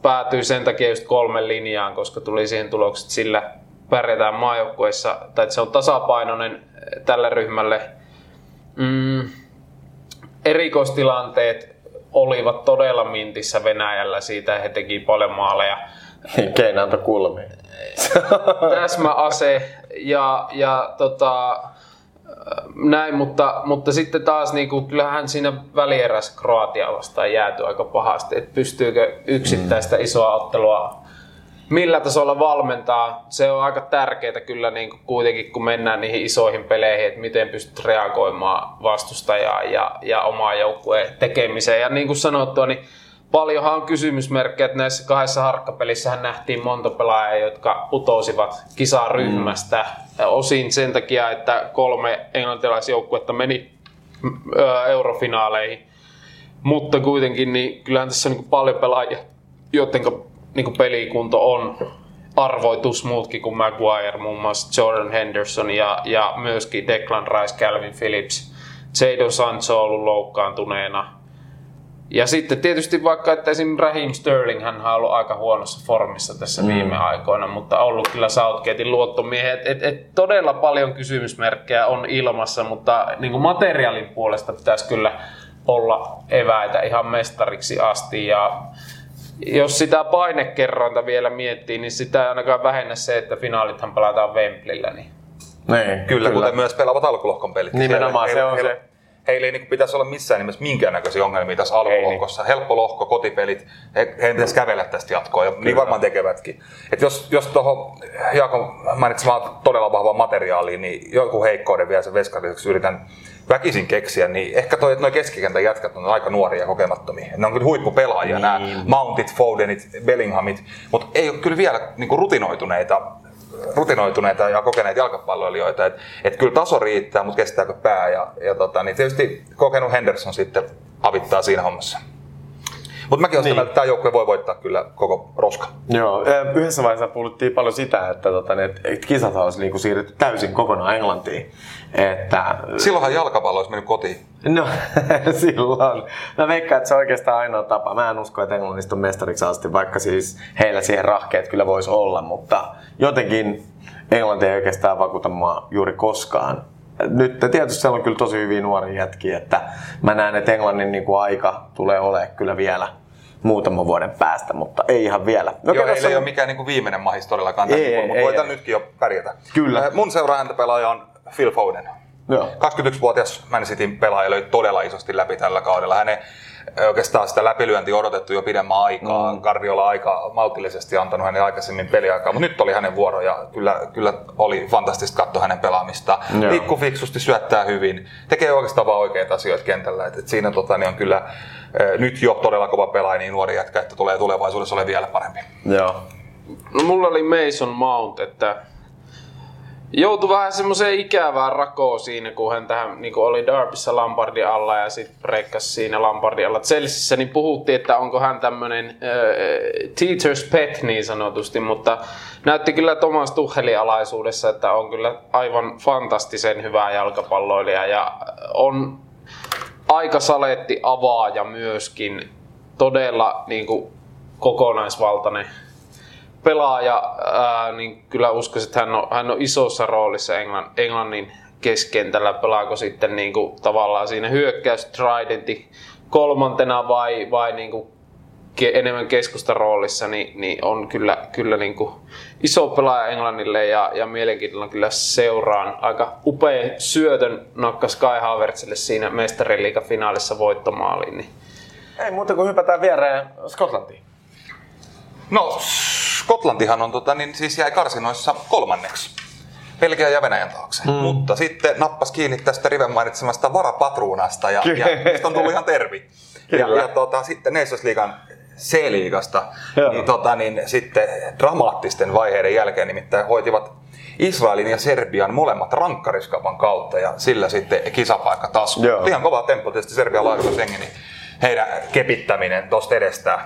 päätyi sen takia just kolmen linjaan, koska tuli siihen tulokset sillä pärjätään maajoukkueissa, tai että se on tasapainoinen eh, tälle ryhmälle. Mm, erikoistilanteet olivat todella mintissä Venäjällä, siitä he teki paljon maaleja. Kein antoi kulmiin. Täsmäase ja, ja tota, näin, mutta, mutta sitten taas niin kuin, kyllähän siinä välierässä Kroatia vastaan jääty aika pahasti, että pystyykö yksittäistä mm. isoa ottelua millä tasolla valmentaa, se on aika tärkeää kyllä niin kuin kuitenkin, kun mennään niihin isoihin peleihin, että miten pystyt reagoimaan vastustajaa ja, ja omaa joukkueen tekemiseen. Ja niin kuin sanottua, niin paljonhan on kysymysmerkkejä, että näissä kahdessa harkkapelissähän nähtiin monta pelaajaa, jotka putosivat kisaryhmästä. Mm. Osin sen takia, että kolme englantilaisjoukkuetta meni eurofinaaleihin. Mutta kuitenkin, niin kyllähän tässä on niin paljon pelaajia, joiden niin pelikunto on arvoitus muutkin kuin Maguire, muun muassa Jordan Henderson ja, ja myöskin Declan Rice, Calvin Phillips. Jadon Sancho on ollut loukkaantuneena. Ja sitten tietysti vaikka, että esim. Raheem Sterling, hän on ollut aika huonossa formissa tässä mm. viime aikoina, mutta ollut kyllä Southgatein luottomiehiä. Et, et, et todella paljon kysymysmerkkejä on ilmassa, mutta niin kuin materiaalin puolesta pitäisi kyllä olla eväitä ihan mestariksi asti. Ja jos sitä painekerrointa vielä miettii, niin sitä ei ainakaan vähennä se, että finaalithan pelataan Wembleyllä. Niin. Niin, kyllä, kyllä, kuten myös pelaavat alkulohkon pelit. Nimenomaan se on se. Heillä ei niin pitäisi olla missään nimessä minkäännäköisiä ongelmia tässä alkulohkossa. Helppo lohko, kotipelit, he, he pitäisi kävellä tästä jatkoa ja Kyllä. niin varmaan tekevätkin. Et jos, jos tuohon Jaakon mainitsemaan todella vahvaa materiaalia, niin joku heikkouden vielä sen veskariseksi yritän väkisin keksiä, niin ehkä toi, noi keskikentän jätkät on aika nuoria ja kokemattomia. Ne on kyllä huippupelaajia, niin. nämä Mountit, Fodenit, Bellinghamit, mutta ei ole kyllä vielä niin kuin rutinoituneita rutinoituneita ja kokeneita jalkapalloilijoita. Että et kyllä taso riittää, mutta kestääkö pää. Ja, ja tota, niin tietysti kokenut Henderson sitten avittaa siinä hommassa. Mutta mäkin olen niin. että tämä joukkue voi voittaa kyllä koko roska. Joo, yhdessä vaiheessa puhuttiin paljon sitä, että, tota, että kisat olisi niin siirretty täysin kokonaan Englantiin. Että... Silloinhan jalkapallo olisi mennyt kotiin. No, silloin. Mä veikkaan, että se on oikeastaan ainoa tapa. Mä en usko, että Englannista on mestariksi asti, vaikka siis heillä siihen rahkeet kyllä voisi olla, mutta jotenkin Englanti ei oikeastaan vakuuta mua juuri koskaan nyt tietysti siellä on kyllä tosi hyviä nuoria jätkiä, että mä näen, että Englannin niin kuin aika tulee olemaan kyllä vielä muutaman vuoden päästä, mutta ei ihan vielä. No, Joo, ei ole mikään niin kuin viimeinen mahis todellakaan, ei, ei, mutta voitan nytkin jo pärjätä. Kyllä. Mun seuraajanta pelaaja on Phil Foden. Joo. 21-vuotias Man Cityn pelaaja löi todella isosti läpi tällä kaudella. Hänen oikeastaan sitä läpilyöntiä odotettu jo pidemmän aikaa. Mm. Guardiola aika maltillisesti antanut hänen aikaisemmin peliaikaa, mutta nyt oli hänen vuoro ja kyllä, kyllä oli fantastista katsoa hänen pelaamista. Liikkuu fiksusti, syöttää hyvin, tekee oikeastaan vaan oikeita asioita kentällä. Et, et siinä tota, niin on kyllä nyt jo todella kova pelaaja, niin nuori jätkä, että tulee tulevaisuudessa ole vielä parempi. Joo. No, mulla oli Mason Mount, että joutui vähän semmoiseen ikävään rakoon siinä, kun hän tähän niin oli Derbyssä Lampardin alla ja sitten breikkasi siinä Lampardin alla Chelseassa, niin puhuttiin, että onko hän tämmöinen äh, teacher's pet niin sanotusti, mutta näytti kyllä Thomas Tuchelin alaisuudessa, että on kyllä aivan fantastisen hyvä jalkapalloilija ja on aika saletti avaaja myöskin, todella niin kuin, kokonaisvaltainen pelaaja, ää, niin kyllä uskoisin, että hän on, hän on isossa roolissa Englann, Englannin keskentällä. Pelaako sitten niin kuin, tavallaan siinä hyökkäys Tridentti kolmantena vai, vai niin kuin, ke, enemmän keskustaroolissa, niin, niin on kyllä, kyllä niin kuin iso pelaaja Englannille ja, ja mielenkiintoinen kyllä seuraan. Aika upea syötön nokkas Kai Havertzille siinä mestariliiga-finaalissa voittomaaliin. Niin. Ei muuta kuin hypätään viereen Skotlantiin. No, Skotlantihan on, tota, niin siis jäi karsinoissa kolmanneksi. Belgia ja Venäjän taakse. Mm. Mutta sitten nappas kiinni tästä Riven mainitsemasta varapatruunasta ja, ja mistä on tullut ihan tervi. Kyllä. Ja, ja tota, sitten Leaguean C-liigasta, niin, tota, niin sitten dramaattisten vaiheiden jälkeen nimittäin hoitivat Israelin ja Serbian molemmat rankkariskapan kautta ja sillä sitten kisapaikka taas. Ihan kova tempo tietysti Serbian laajuusjengi, niin heidän kepittäminen tuosta edestä.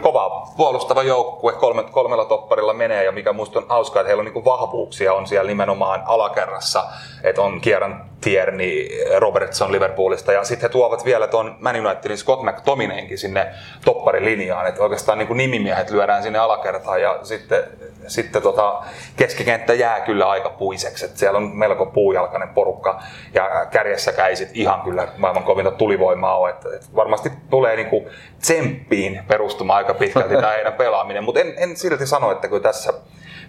Kova puolustava joukkue kolme, kolmella topparilla menee ja mikä musta on hauskaa, että heillä on niinku vahvuuksia on siellä nimenomaan alakerrassa, että on Kieran Tierney, Robertson Liverpoolista ja sitten he tuovat vielä tuon Man Unitedin Scott McTominayinkin sinne topparilinjaan, että oikeastaan niinku nimimiehet lyödään sinne alakertaan ja sitten, sitten tota, keskikenttä jää kyllä aika puiseksi, että siellä on melko puujalkainen porukka ja kärjessäkään ei sit ihan kyllä maailman kovinta tulivoimaa että, että varmasti tulee niinku tsemppiin perustumaan aika pitkälti tämä heidän pelaaminen, mutta en, en silti sano, että kun tässä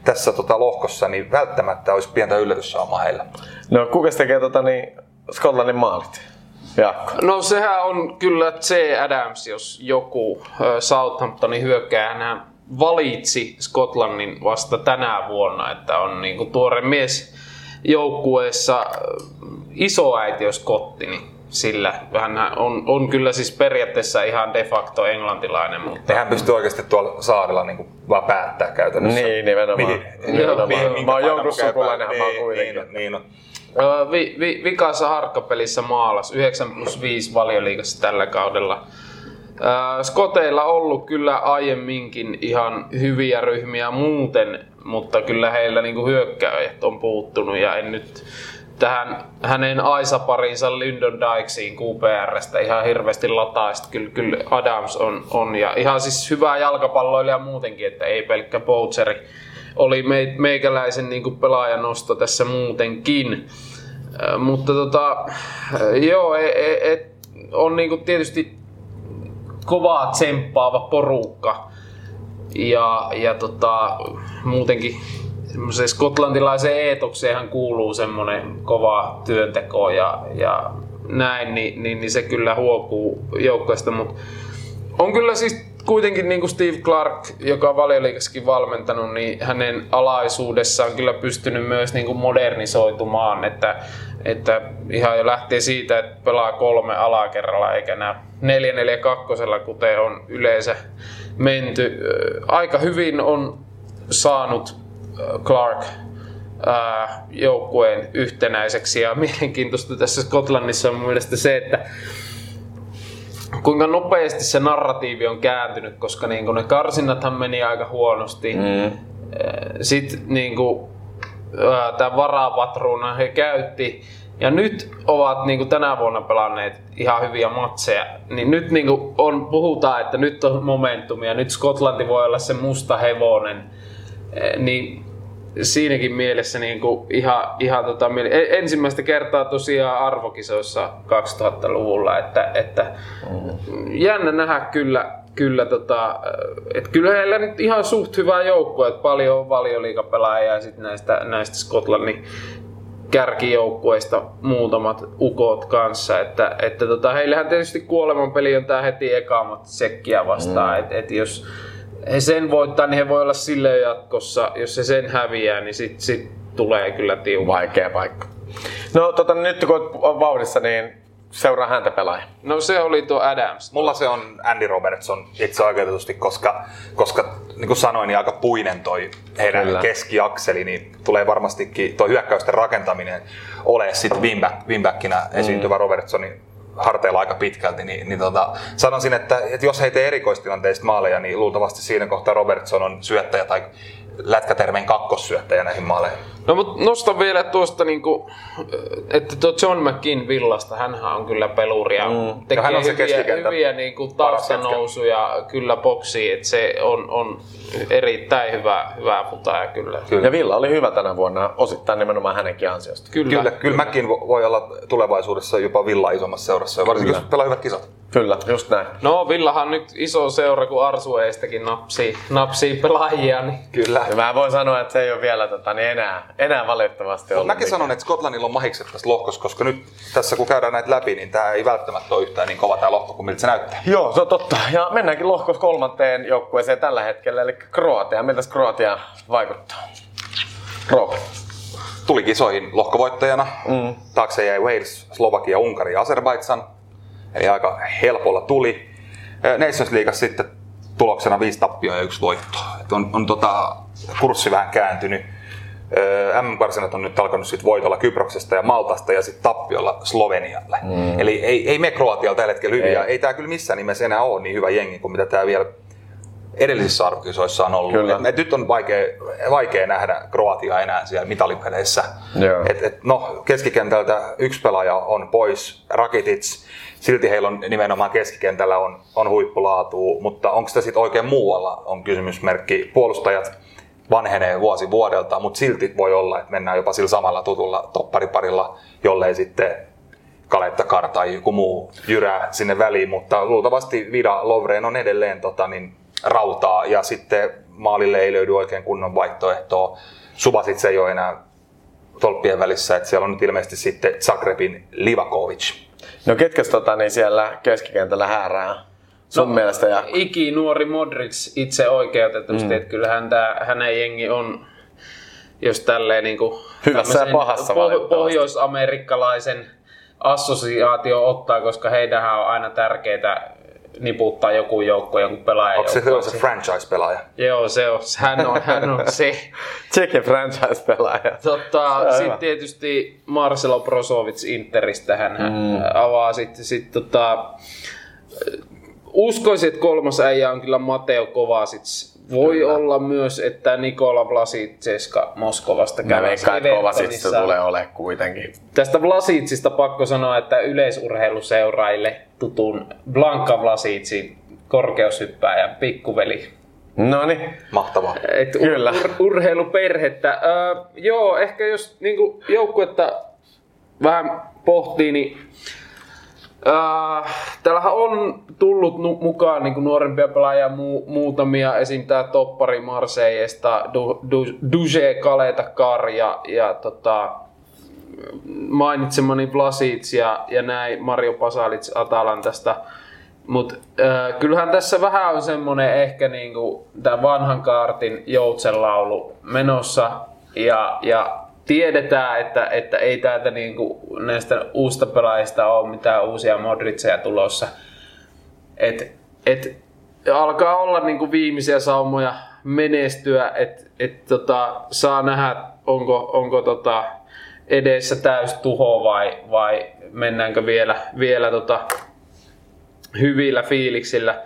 tässä tota lohkossa, niin välttämättä olisi pientä yllätyssaamaa heillä. No kuka tekee tota, niin Skotlannin maalit? Jaakko. No sehän on kyllä C. Adams, jos joku Southamptonin hyökkää. Hän valitsi Skotlannin vasta tänä vuonna, että on niinku tuore mies joukkueessa isoäiti, jos kotti, niin sillä. Hän on, on kyllä siis periaatteessa ihan de facto englantilainen. Mutta... Hän pystyy oikeasti tuolla saarella niin kuin vaan päättää käytännössä. Niin, nimenomaan. Mihin, nimenomaan. Mihin, mihin, mä oon jonkun sukulainen, niin, mä oon kuitenkin. Niin, niin, niin. Vi, vi, vikassa harkkapelissä maalas 9 plus 5 valioliigassa tällä kaudella. Skoteilla ollut kyllä aiemminkin ihan hyviä ryhmiä muuten, mutta kyllä heillä niinku hyökkäjät on puuttunut ja en nyt tähän hänen Aisa-parinsa Lyndon Dykesiin QPRstä ihan hirveästi lataa. kyllä, kyllä Adams on, on, ja ihan siis hyvää jalkapalloilija muutenkin, että ei pelkkä Boucheri. Oli me, meikäläisen niin pelaajan nosto tässä muutenkin. Mutta tota, joo, et, e, et, on niin tietysti kovaa tsemppaava porukka. Ja, ja tota, muutenkin semmoiseen skotlantilaiseen eetokseenhan kuuluu semmoinen kova työnteko ja, ja näin, niin, niin, niin se kyllä huokuu joukkueesta, mutta on kyllä siis kuitenkin niin kuin Steve Clark, joka on valioliikassakin valmentanut, niin hänen alaisuudessaan kyllä pystynyt myös niin kuin modernisoitumaan, että, että ihan jo lähtee siitä, että pelaa kolme alakerralla eikä nämä 4-4-2, kuten on yleensä menty. Aika hyvin on saanut Clark joukkueen yhtenäiseksi ja mielenkiintoista tässä Skotlannissa on mielestäni se, että kuinka nopeasti se narratiivi on kääntynyt, koska niin ne karsinnathan meni aika huonosti. Mm. Sitten niin tämä varapatruuna he käytti. Ja nyt ovat niin kuin tänä vuonna pelanneet ihan hyviä matseja. Niin nyt niin kuin on, puhutaan, että nyt on momentumia, nyt Skotlanti voi olla se musta hevonen. Niin siinäkin mielessä niin kuin ihan, ihan tota, e, ensimmäistä kertaa tosiaan arvokisoissa 2000-luvulla, että, että mm. jännä nähdä kyllä, kyllä tota, että kyllä heillä nyt ihan suht hyvä joukko, että paljon on valioliikapelaajia ja sitten näistä, näistä Skotlannin kärkijoukkueista muutamat ukot kanssa, että, että tota, heillähän tietysti kuoleman peli on tämä heti ekaamat sekkiä vastaan, mm. että et jos he sen voittaa, niin he voi olla sille jatkossa. Jos se sen häviää, niin sit, sit tulee kyllä tiukka. Vaikea paikka. No tota, nyt kun on vauhdissa, niin seuraa häntä pelaaja. No se oli tuo Adams. Mulla se on Andy Robertson itse oikeutetusti, koska, koska niin kuin sanoin, niin aika puinen toi heidän Kyllä. keskiakseli, niin tulee varmastikin tuo hyökkäysten rakentaminen ole sitten wingbackinä esiintyvä mm. Robertsonin harteilla aika pitkälti, niin, niin tota, sanoisin, että, että jos he tee erikoistilanteista maaleja, niin luultavasti siinä kohtaa Robertson on syöttäjä tai lätkätermeen kakkossyöttäjä näihin maaleihin. No mutta nosta vielä tuosta, niinku, että tuo John McKinn villasta, hän on kyllä peluria. Mm. Tekee hän on se hyviä, hyviä niinku taustanousuja kyllä boksiin, että se on, on erittäin hyvä, hyvä futaaja kyllä. kyllä. Ja Villa oli hyvä tänä vuonna, osittain nimenomaan hänenkin ansiosta. Kyllä, kyllä, kyllä. kyllä McKinn voi olla tulevaisuudessa jopa Villa isommassa seurassa, varsinkin kyllä. jos pelaa hyvät kisat. Kyllä, just näin. No Villahan nyt iso seura, kun Arsueistakin napsii, napsii pelaajia. Niin... Kyllä. Ja mä voin sanoa, että se ei ole vielä tota, niin enää, enää valitettavasti ollut. Mäkin sanon, että Skotlannilla on mahikset tässä lohkossa, koska nyt tässä kun käydään näitä läpi, niin tämä ei välttämättä ole yhtään niin kova tämä lohko kuin miltä se näyttää. Joo, se on totta. Ja mennäänkin lohkossa kolmanteen joukkueeseen tällä hetkellä, eli Kroatia. Miltä Kroatia vaikuttaa? Rob. Tuli kisoihin lohkovoittajana. Mm. Taakse jäi Wales, Slovakia, Unkari ja Azerbaidsan. Eli aika helpolla tuli. Nations Leagueassa sitten tuloksena viisi tappioa ja yksi voitto. Et on, on tota, kurssi vähän kääntynyt. MM-karsinat on nyt alkanut sit voitolla Kyproksesta ja Maltasta ja sitten tappiolla Slovenialle. Mm. Eli ei, ei me Kroatialla tällä hetkellä hyviä. Ei, ei tämä kyllä missään nimessä enää ole niin hyvä jengi kuin mitä tämä vielä edellisissä arvokisoissa on ollut. Kyllä. Et, et nyt on vaikea, vaikea nähdä Kroatia enää siellä mitalipeleissä. Et, et, no, keskikentältä yksi pelaaja on pois, Rakitic. Silti heillä on nimenomaan keskikentällä on, on huippulaatua, mutta onko sitä sitten oikein muualla, on kysymysmerkki. Puolustajat vanhenee vuosi vuodelta, mutta silti voi olla, että mennään jopa sillä samalla tutulla toppariparilla, jollei sitten Kaletta Kar tai joku muu jyrää sinne väliin, mutta luultavasti Vida Lovreen on edelleen tota, niin, rautaa ja sitten maalille ei löydy oikein kunnon vaihtoehtoa. Subasit se ei ole enää tolppien välissä, että siellä on nyt ilmeisesti sitten Zagrebin Livakovic. No ketkä tota, niin siellä keskikentällä häärää? Sun no, mielestä ja... Iki nuori Modric itse oikeutetusti, mm. että kyllähän tämä hänen jengi on, jos tälleen niin kuin Hyvässä ja pahassa poh- pohjois-amerikkalaisen assosiaatio ottaa, koska heidänhän on aina tärkeää niputtaa joku joukko jonkun pelaajan Onko se, se, se franchise-pelaaja? Joo, se on. Hän on, hän on se. Tsekin franchise-pelaaja. Totta, sitten tietysti Marcelo Brozovic Interistä hän mm. avaa sitten sit, tota, uskoisin, että kolmas äijä on kyllä Mateo Kovacic. Voi kyllä. olla myös, että Nikola Vlasitseska Moskovasta käy. Mä että Kovacic tulee ole kuitenkin. Tästä Vlasitsista pakko sanoa, että yleisurheiluseuraille tutun Blanka Vlasitsin korkeushyppääjä pikkuveli. No niin. Mahtavaa. Et Kyllä. Ur- urheiluperhettä. Öö, joo, ehkä jos niinku joukkuetta vähän pohtii, niin Äh, täällähän on tullut nu- mukaan niin nuorempia pelaajia, mu- muutamia, esim. tämä toppari Marseillesta, du- du- Kaleta Kar ja, ja tota, mainitsemani Vlasic ja, ja näin Mario Pasalic Atalantasta. Mutta äh, kyllähän tässä vähän on semmoinen ehkä niinku, tämä vanhan kaartin joutsenlaulu menossa ja, ja tiedetään, että, että ei täältä niinku näistä uusista pelaajista ole mitään uusia Modriceja tulossa. Et, et, alkaa olla niinku viimeisiä saumoja menestyä, että et, tota, saa nähdä, onko, onko tota, edessä täys tuho vai, vai mennäänkö vielä, vielä tota, hyvillä fiiliksillä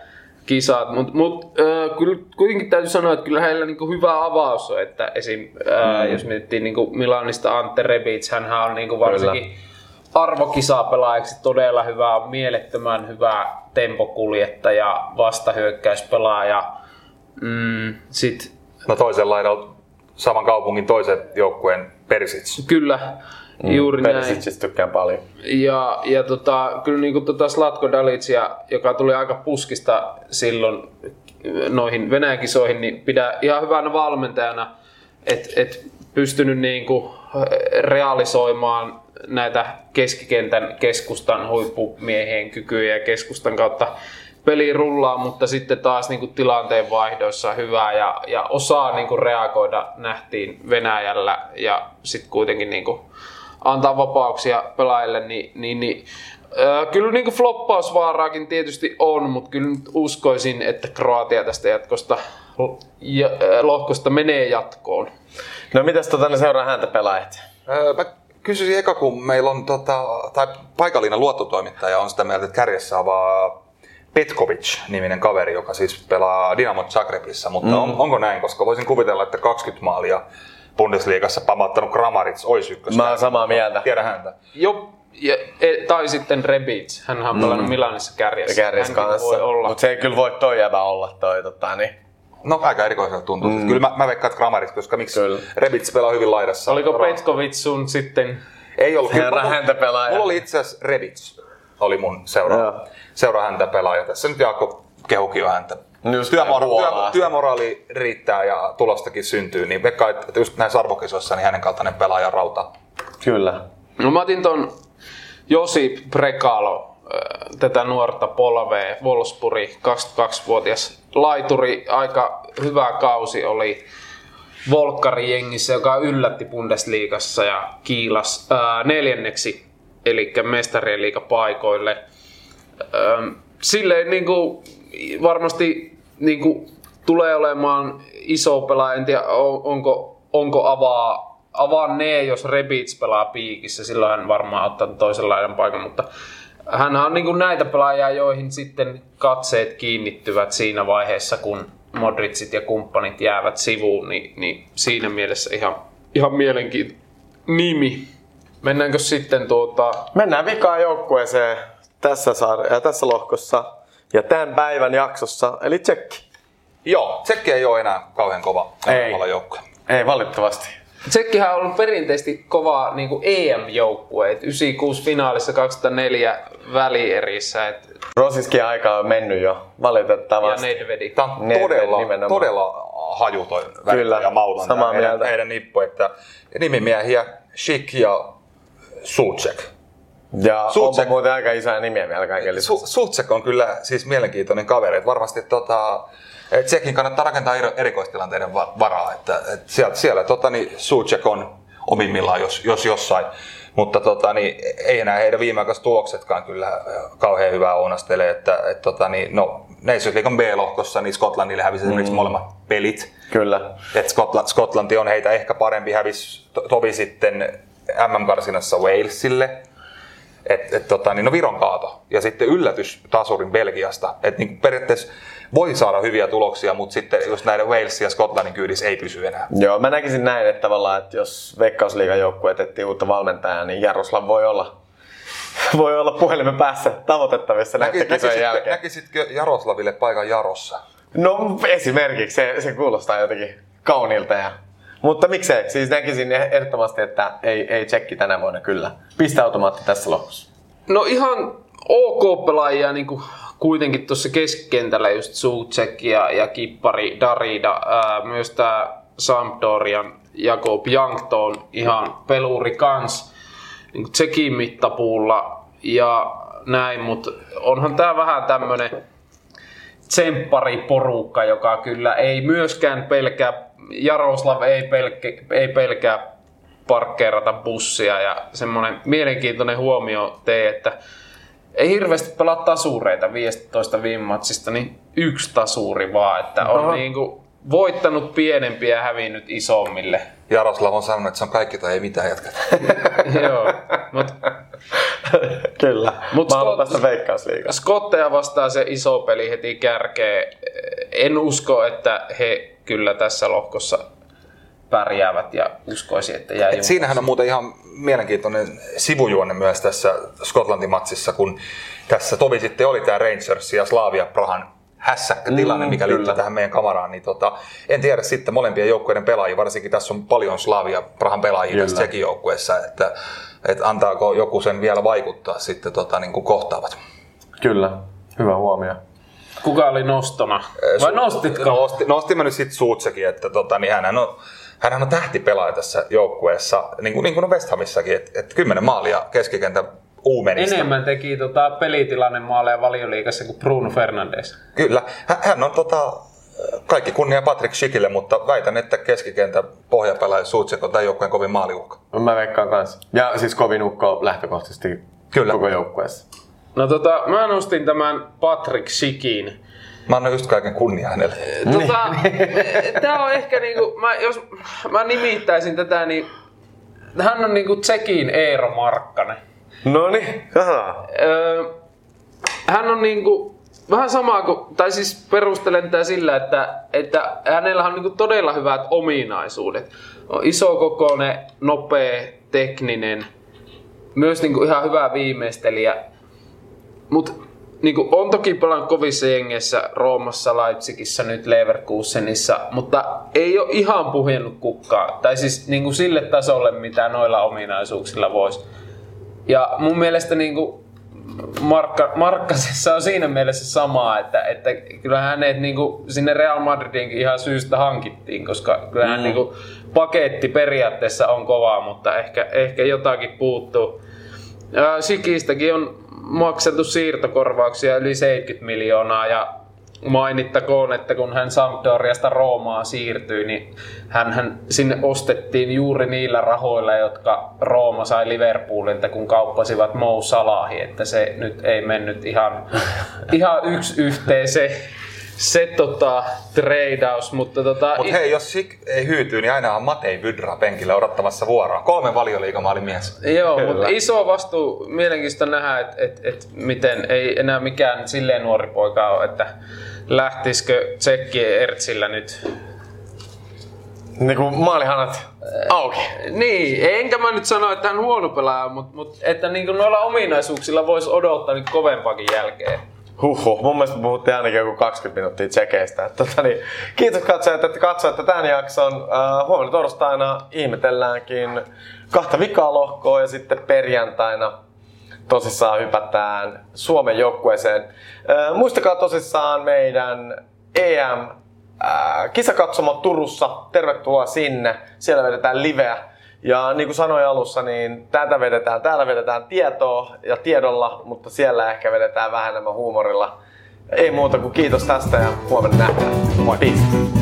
kisat. Mutta mut, äh, kyllä kuitenkin täytyy sanoa, että kyllä heillä niinku hyvä avaus on. Että esim, äh, mm. jos mietittiin niinku Milanista Ante Rebic, hän on niinku varsinkin kyllä. arvokisapelaajaksi todella hyvä, on mielettömän hyvä tempokuljettaja, vastahyökkäyspelaaja. Mm, sit, no toisen laidalla saman kaupungin toisen joukkueen Perisic. Kyllä, Mm, Juuri Persicistä tykkään paljon. Ja, ja tota, kyllä niin kuin tota Slatko Dalicia, joka tuli aika puskista silloin noihin Venäjän kisoihin, niin pidä ihan hyvänä valmentajana, että et pystynyt niin kuin realisoimaan näitä keskikentän keskustan huippumiehien kykyjä ja keskustan kautta peli rullaa, mutta sitten taas niin kuin tilanteen vaihdoissa hyvää ja, ja osaa niin kuin reagoida nähtiin Venäjällä ja sitten kuitenkin niin kuin antaa vapauksia pelaajille, niin, niin, niin äh, kyllä niin floppausvaaraakin tietysti on, mutta kyllä nyt uskoisin, että Kroatia tästä jatkosta ja, äh, lohkosta menee jatkoon. No mitäs tota, ne seuraa häntä pelaajat? Öö, mä kysyisin eka, kun meillä on tota, tai paikallinen luottotoimittaja on sitä mieltä, että kärjessä avaa Petkovic-niminen kaveri, joka siis pelaa Dynamo Zagrebissa, mutta mm. on, onko näin, koska voisin kuvitella, että 20 maalia Bundesliigassa pamattanut Kramaric olisi ykkös. Mä oon samaa mieltä. Tiedä häntä. Jo, ja, e, tai sitten Rebic, hän on pelannut mm. Milanissa kärjessä. Kärjessä kanssa, mutta se ei kyllä voi toi jäbä olla toi tota, niin. No aika erikoiselta tuntuu. Mm. Kyllä mä, mä veikkaan, että Kramaric, koska miksi kyllä. Rebic pelaa hyvin laidassa. Oliko Petkovic sun sitten? Ei ollut. Herra häntä pelaaja. Mulla oli itse asiassa Rebic, oli mun seura, seura häntä pelaaja. Tässä nyt Jaakko kehukin jo häntä Just Työmora- työ, työmoraali riittää ja tulostakin syntyy, niin veikkaan, että just näissä arvokisoissa niin hänen kaltainen pelaaja rauta. Kyllä. No mä otin ton Josi Prekalo, tätä nuorta polvea, Wolfsburg, 22-vuotias laituri, aika hyvä kausi oli Volkkari jengissä, joka yllätti Bundesliigassa ja kiilas ää, neljänneksi, eli mestarien liigapaikoille. silleen niin kuin, varmasti niin kuin, tulee olemaan iso pelaaja. En tiedä, onko, onko avaa, avaa ne, jos Rebits pelaa piikissä. Silloin hän varmaan ottaa toisenlainen paikan, mutta hän on niin kuin näitä pelaajia, joihin sitten katseet kiinnittyvät siinä vaiheessa, kun Modricit ja kumppanit jäävät sivuun, niin, niin siinä mielessä ihan, ihan mielenkiintoinen nimi. Mennäänkö sitten tuota... Mennään vikaan joukkueeseen tässä, saar- ja tässä lohkossa ja tämän päivän jaksossa, eli Tsekki. Joo, Tsekki ei ole enää kauhean kova ei. joukkue. Ei valitettavasti. Tsekkihän on ollut perinteisesti kova niin EM-joukkue, 96 finaalissa 2004 välierissä. Et... Rosiskin aika on mennyt jo, valitettavasti. Ja Nedvedi. Tämä on todella, todella haju toi Kyllä, ja mauton samaa mieltä. Heidän, heidän nippu, että nimimiehiä Schick ja Sucek. Ja Sutsek, onpa muuten aika isoja nimiä vielä kaikille. Su, Sutsek on kyllä siis mielenkiintoinen kaveri. Että varmasti tota, Tsekin kannattaa rakentaa erikoistilanteiden varaa. Että, että siellä, siellä tota, niin Sutsek on omimmillaan, jos, jos jossain. Mutta tota, niin, ei enää heidän viimeaikaiset tuloksetkaan kyllä kauhean hyvää ounastele. Että, et, tota, niin, no, League B-lohkossa, niin Skotlannille hävisi mm. esimerkiksi molemmat pelit. Kyllä. Et Skotlanti, Skotlanti on heitä ehkä parempi, hävisi tovi sitten MM-karsinassa Walesille et, et, tota, niin no Viron kaato ja sitten yllätys tasurin Belgiasta. Et niin periaatteessa voi saada hyviä tuloksia, mutta sitten just näiden Wales ja Skotlannin kyydissä ei pysy enää. Joo, mä näkisin näin, että tavallaan, että jos Veikkausliigan joukkue etsii uutta valmentajaa, niin Jaroslav voi olla voi olla puhelimen päässä tavoitettavissa näiden kisojen jälkeen. Näkisitkö Jaroslaville paikan Jarossa? No esimerkiksi, se, se kuulostaa jotenkin kauniilta ja mutta miksei? Siis näkisin ehdottomasti, että ei, ei tsekki tänä vuonna kyllä. Pisteautomaatti tässä lopussa. No ihan ok pelaajia niin kuin kuitenkin tuossa keskikentällä just Sucek ja, ja Kippari Darida. Ää, myös tämä Sampdorian Jakob Jankto on ihan peluri kans. niin Tsekin mittapuulla ja näin, mutta onhan tämä vähän tämmöinen porukka, joka kyllä ei myöskään pelkää, Jaroslav ei, pelkää, ei pelkää parkkeerata bussia ja semmoinen mielenkiintoinen huomio tee, että ei hirveästi pelaa tasureita 15 viime matsista, niin yksi tasuri vaan, että on Aha. niinku voittanut pienempiä ja hävinnyt isommille. Jaroslav on sanonut, että se on kaikki tai ei mitään jatketa. Joo, mut... Kyllä, mut mä haluan tästä veikkausliigaa. Skotteja vastaa se iso peli heti kärkeen. En usko, että he kyllä tässä lohkossa pärjäävät ja uskoisin, että jää Et Siinähän on muuten ihan mielenkiintoinen sivujuonne myös tässä Skotlantin matsissa, kun tässä tovi sitten oli tämä Rangers ja Slavia Prahan hässäkkä tilanne, mm, mikä mm, liittyy tähän meidän kamaraan, niin tota, en tiedä sitten molempien joukkueiden pelaajia, varsinkin tässä on paljon Slavia Prahan pelaajia kyllä. tässä Tsekin joukkueessa, että, että antaako joku sen vielä vaikuttaa sitten tota, niin kuin kohtaavat. Kyllä, hyvä huomio. Kuka oli nostona? Vai nostitko? Nosti, nostin mä nyt sitten Suutsekin, että tota, niin hän on hän on tähtipelaaja tässä joukkueessa, niin kuin, niin kuin West Hamissakin, että et 10 maalia keskikentän uumenista. Enemmän teki tota, pelitilanne maaleja valioliikassa kuin Bruno Fernandes. Kyllä. Hän on tota, kaikki kunnia Patrick Schickille, mutta väitän, että keskikentän pohjapelaaja Suutseko tai joukkueen kovin maaliukko. Mä veikkaan kanssa. Ja siis kovin ukko lähtökohtaisesti Kyllä. koko joukkueessa. No tota, mä nostin tämän Patrick Schickin Mä annan just kaiken kunnia hänelle. Tota, tää on ehkä niinku, mä, jos mä nimittäisin tätä, niin hän on niinku Tsekin Eero Markkanen. No niin, öö, Hän on niinku vähän sama kuin, tai siis perustelen tätä sillä, että, että hänellä on niinku todella hyvät ominaisuudet. On isokokoinen, nopea, tekninen, myös niinku ihan hyvä viimeistelijä. Mutta niin kuin, on toki pelannut kovissa jengeissä Roomassa, Leipzigissä, nyt Leverkusenissa, mutta ei ole ihan puhjennut kukkaa. Tai siis niin kuin sille tasolle, mitä noilla ominaisuuksilla voisi. Ja mun mielestä niin kuin, Markka, Markkasessa on siinä mielessä samaa, että, että kyllä hänet niin kuin, sinne Real Madridin ihan syystä hankittiin, koska kyllähän mm. niin kuin, paketti periaatteessa on kova, mutta ehkä, ehkä jotakin puuttuu. Sikistäkin on maksettu siirtokorvauksia yli 70 miljoonaa ja mainittakoon, että kun hän Sampdoriasta Roomaan siirtyi, niin hän, sinne ostettiin juuri niillä rahoilla, jotka Rooma sai Liverpoolilta, kun kauppasivat Mo Salahi, että se nyt ei mennyt ihan, ihan yksi yhteen se se tota, treidaus, mutta tota... Mut hei, jos Sik ei hyytyy, niin aina on Matei Vydra penkillä odottamassa vuoroa. Kolme valioliikamaali mies. Joo, mutta iso vastuu, mielenkiintoista nähdä, että et, et, miten ei enää mikään silleen nuori poika ole, että lähtisikö Tsekki Ertsillä nyt niin kuin maalihanat auki. Niin, enkä mä nyt sano, että hän on huono pelaaja, mutta, mutta että niin kuin noilla ominaisuuksilla voisi odottaa niin kovempakin jälkeen. Huhhuh, mun mielestä puhuttiin ainakin joku 20 minuuttia tsekeistä. Tota, niin, kiitos katsojat, että katsoitte tämän jakson. Uh, huomenna torstaina ihmetelläänkin kahta vikaa lohkoa ja sitten perjantaina tosissaan hypätään Suomen joukkueeseen. Uh, muistakaa tosissaan meidän EM uh, kisakatsomo Turussa. Tervetuloa sinne. Siellä vedetään liveä ja niin kuin sanoin alussa, niin tätä vedetään, täällä vedetään tietoa ja tiedolla, mutta siellä ehkä vedetään vähän enemmän huumorilla. Ei muuta kuin kiitos tästä ja huomenna nähdään. Moi! Peace.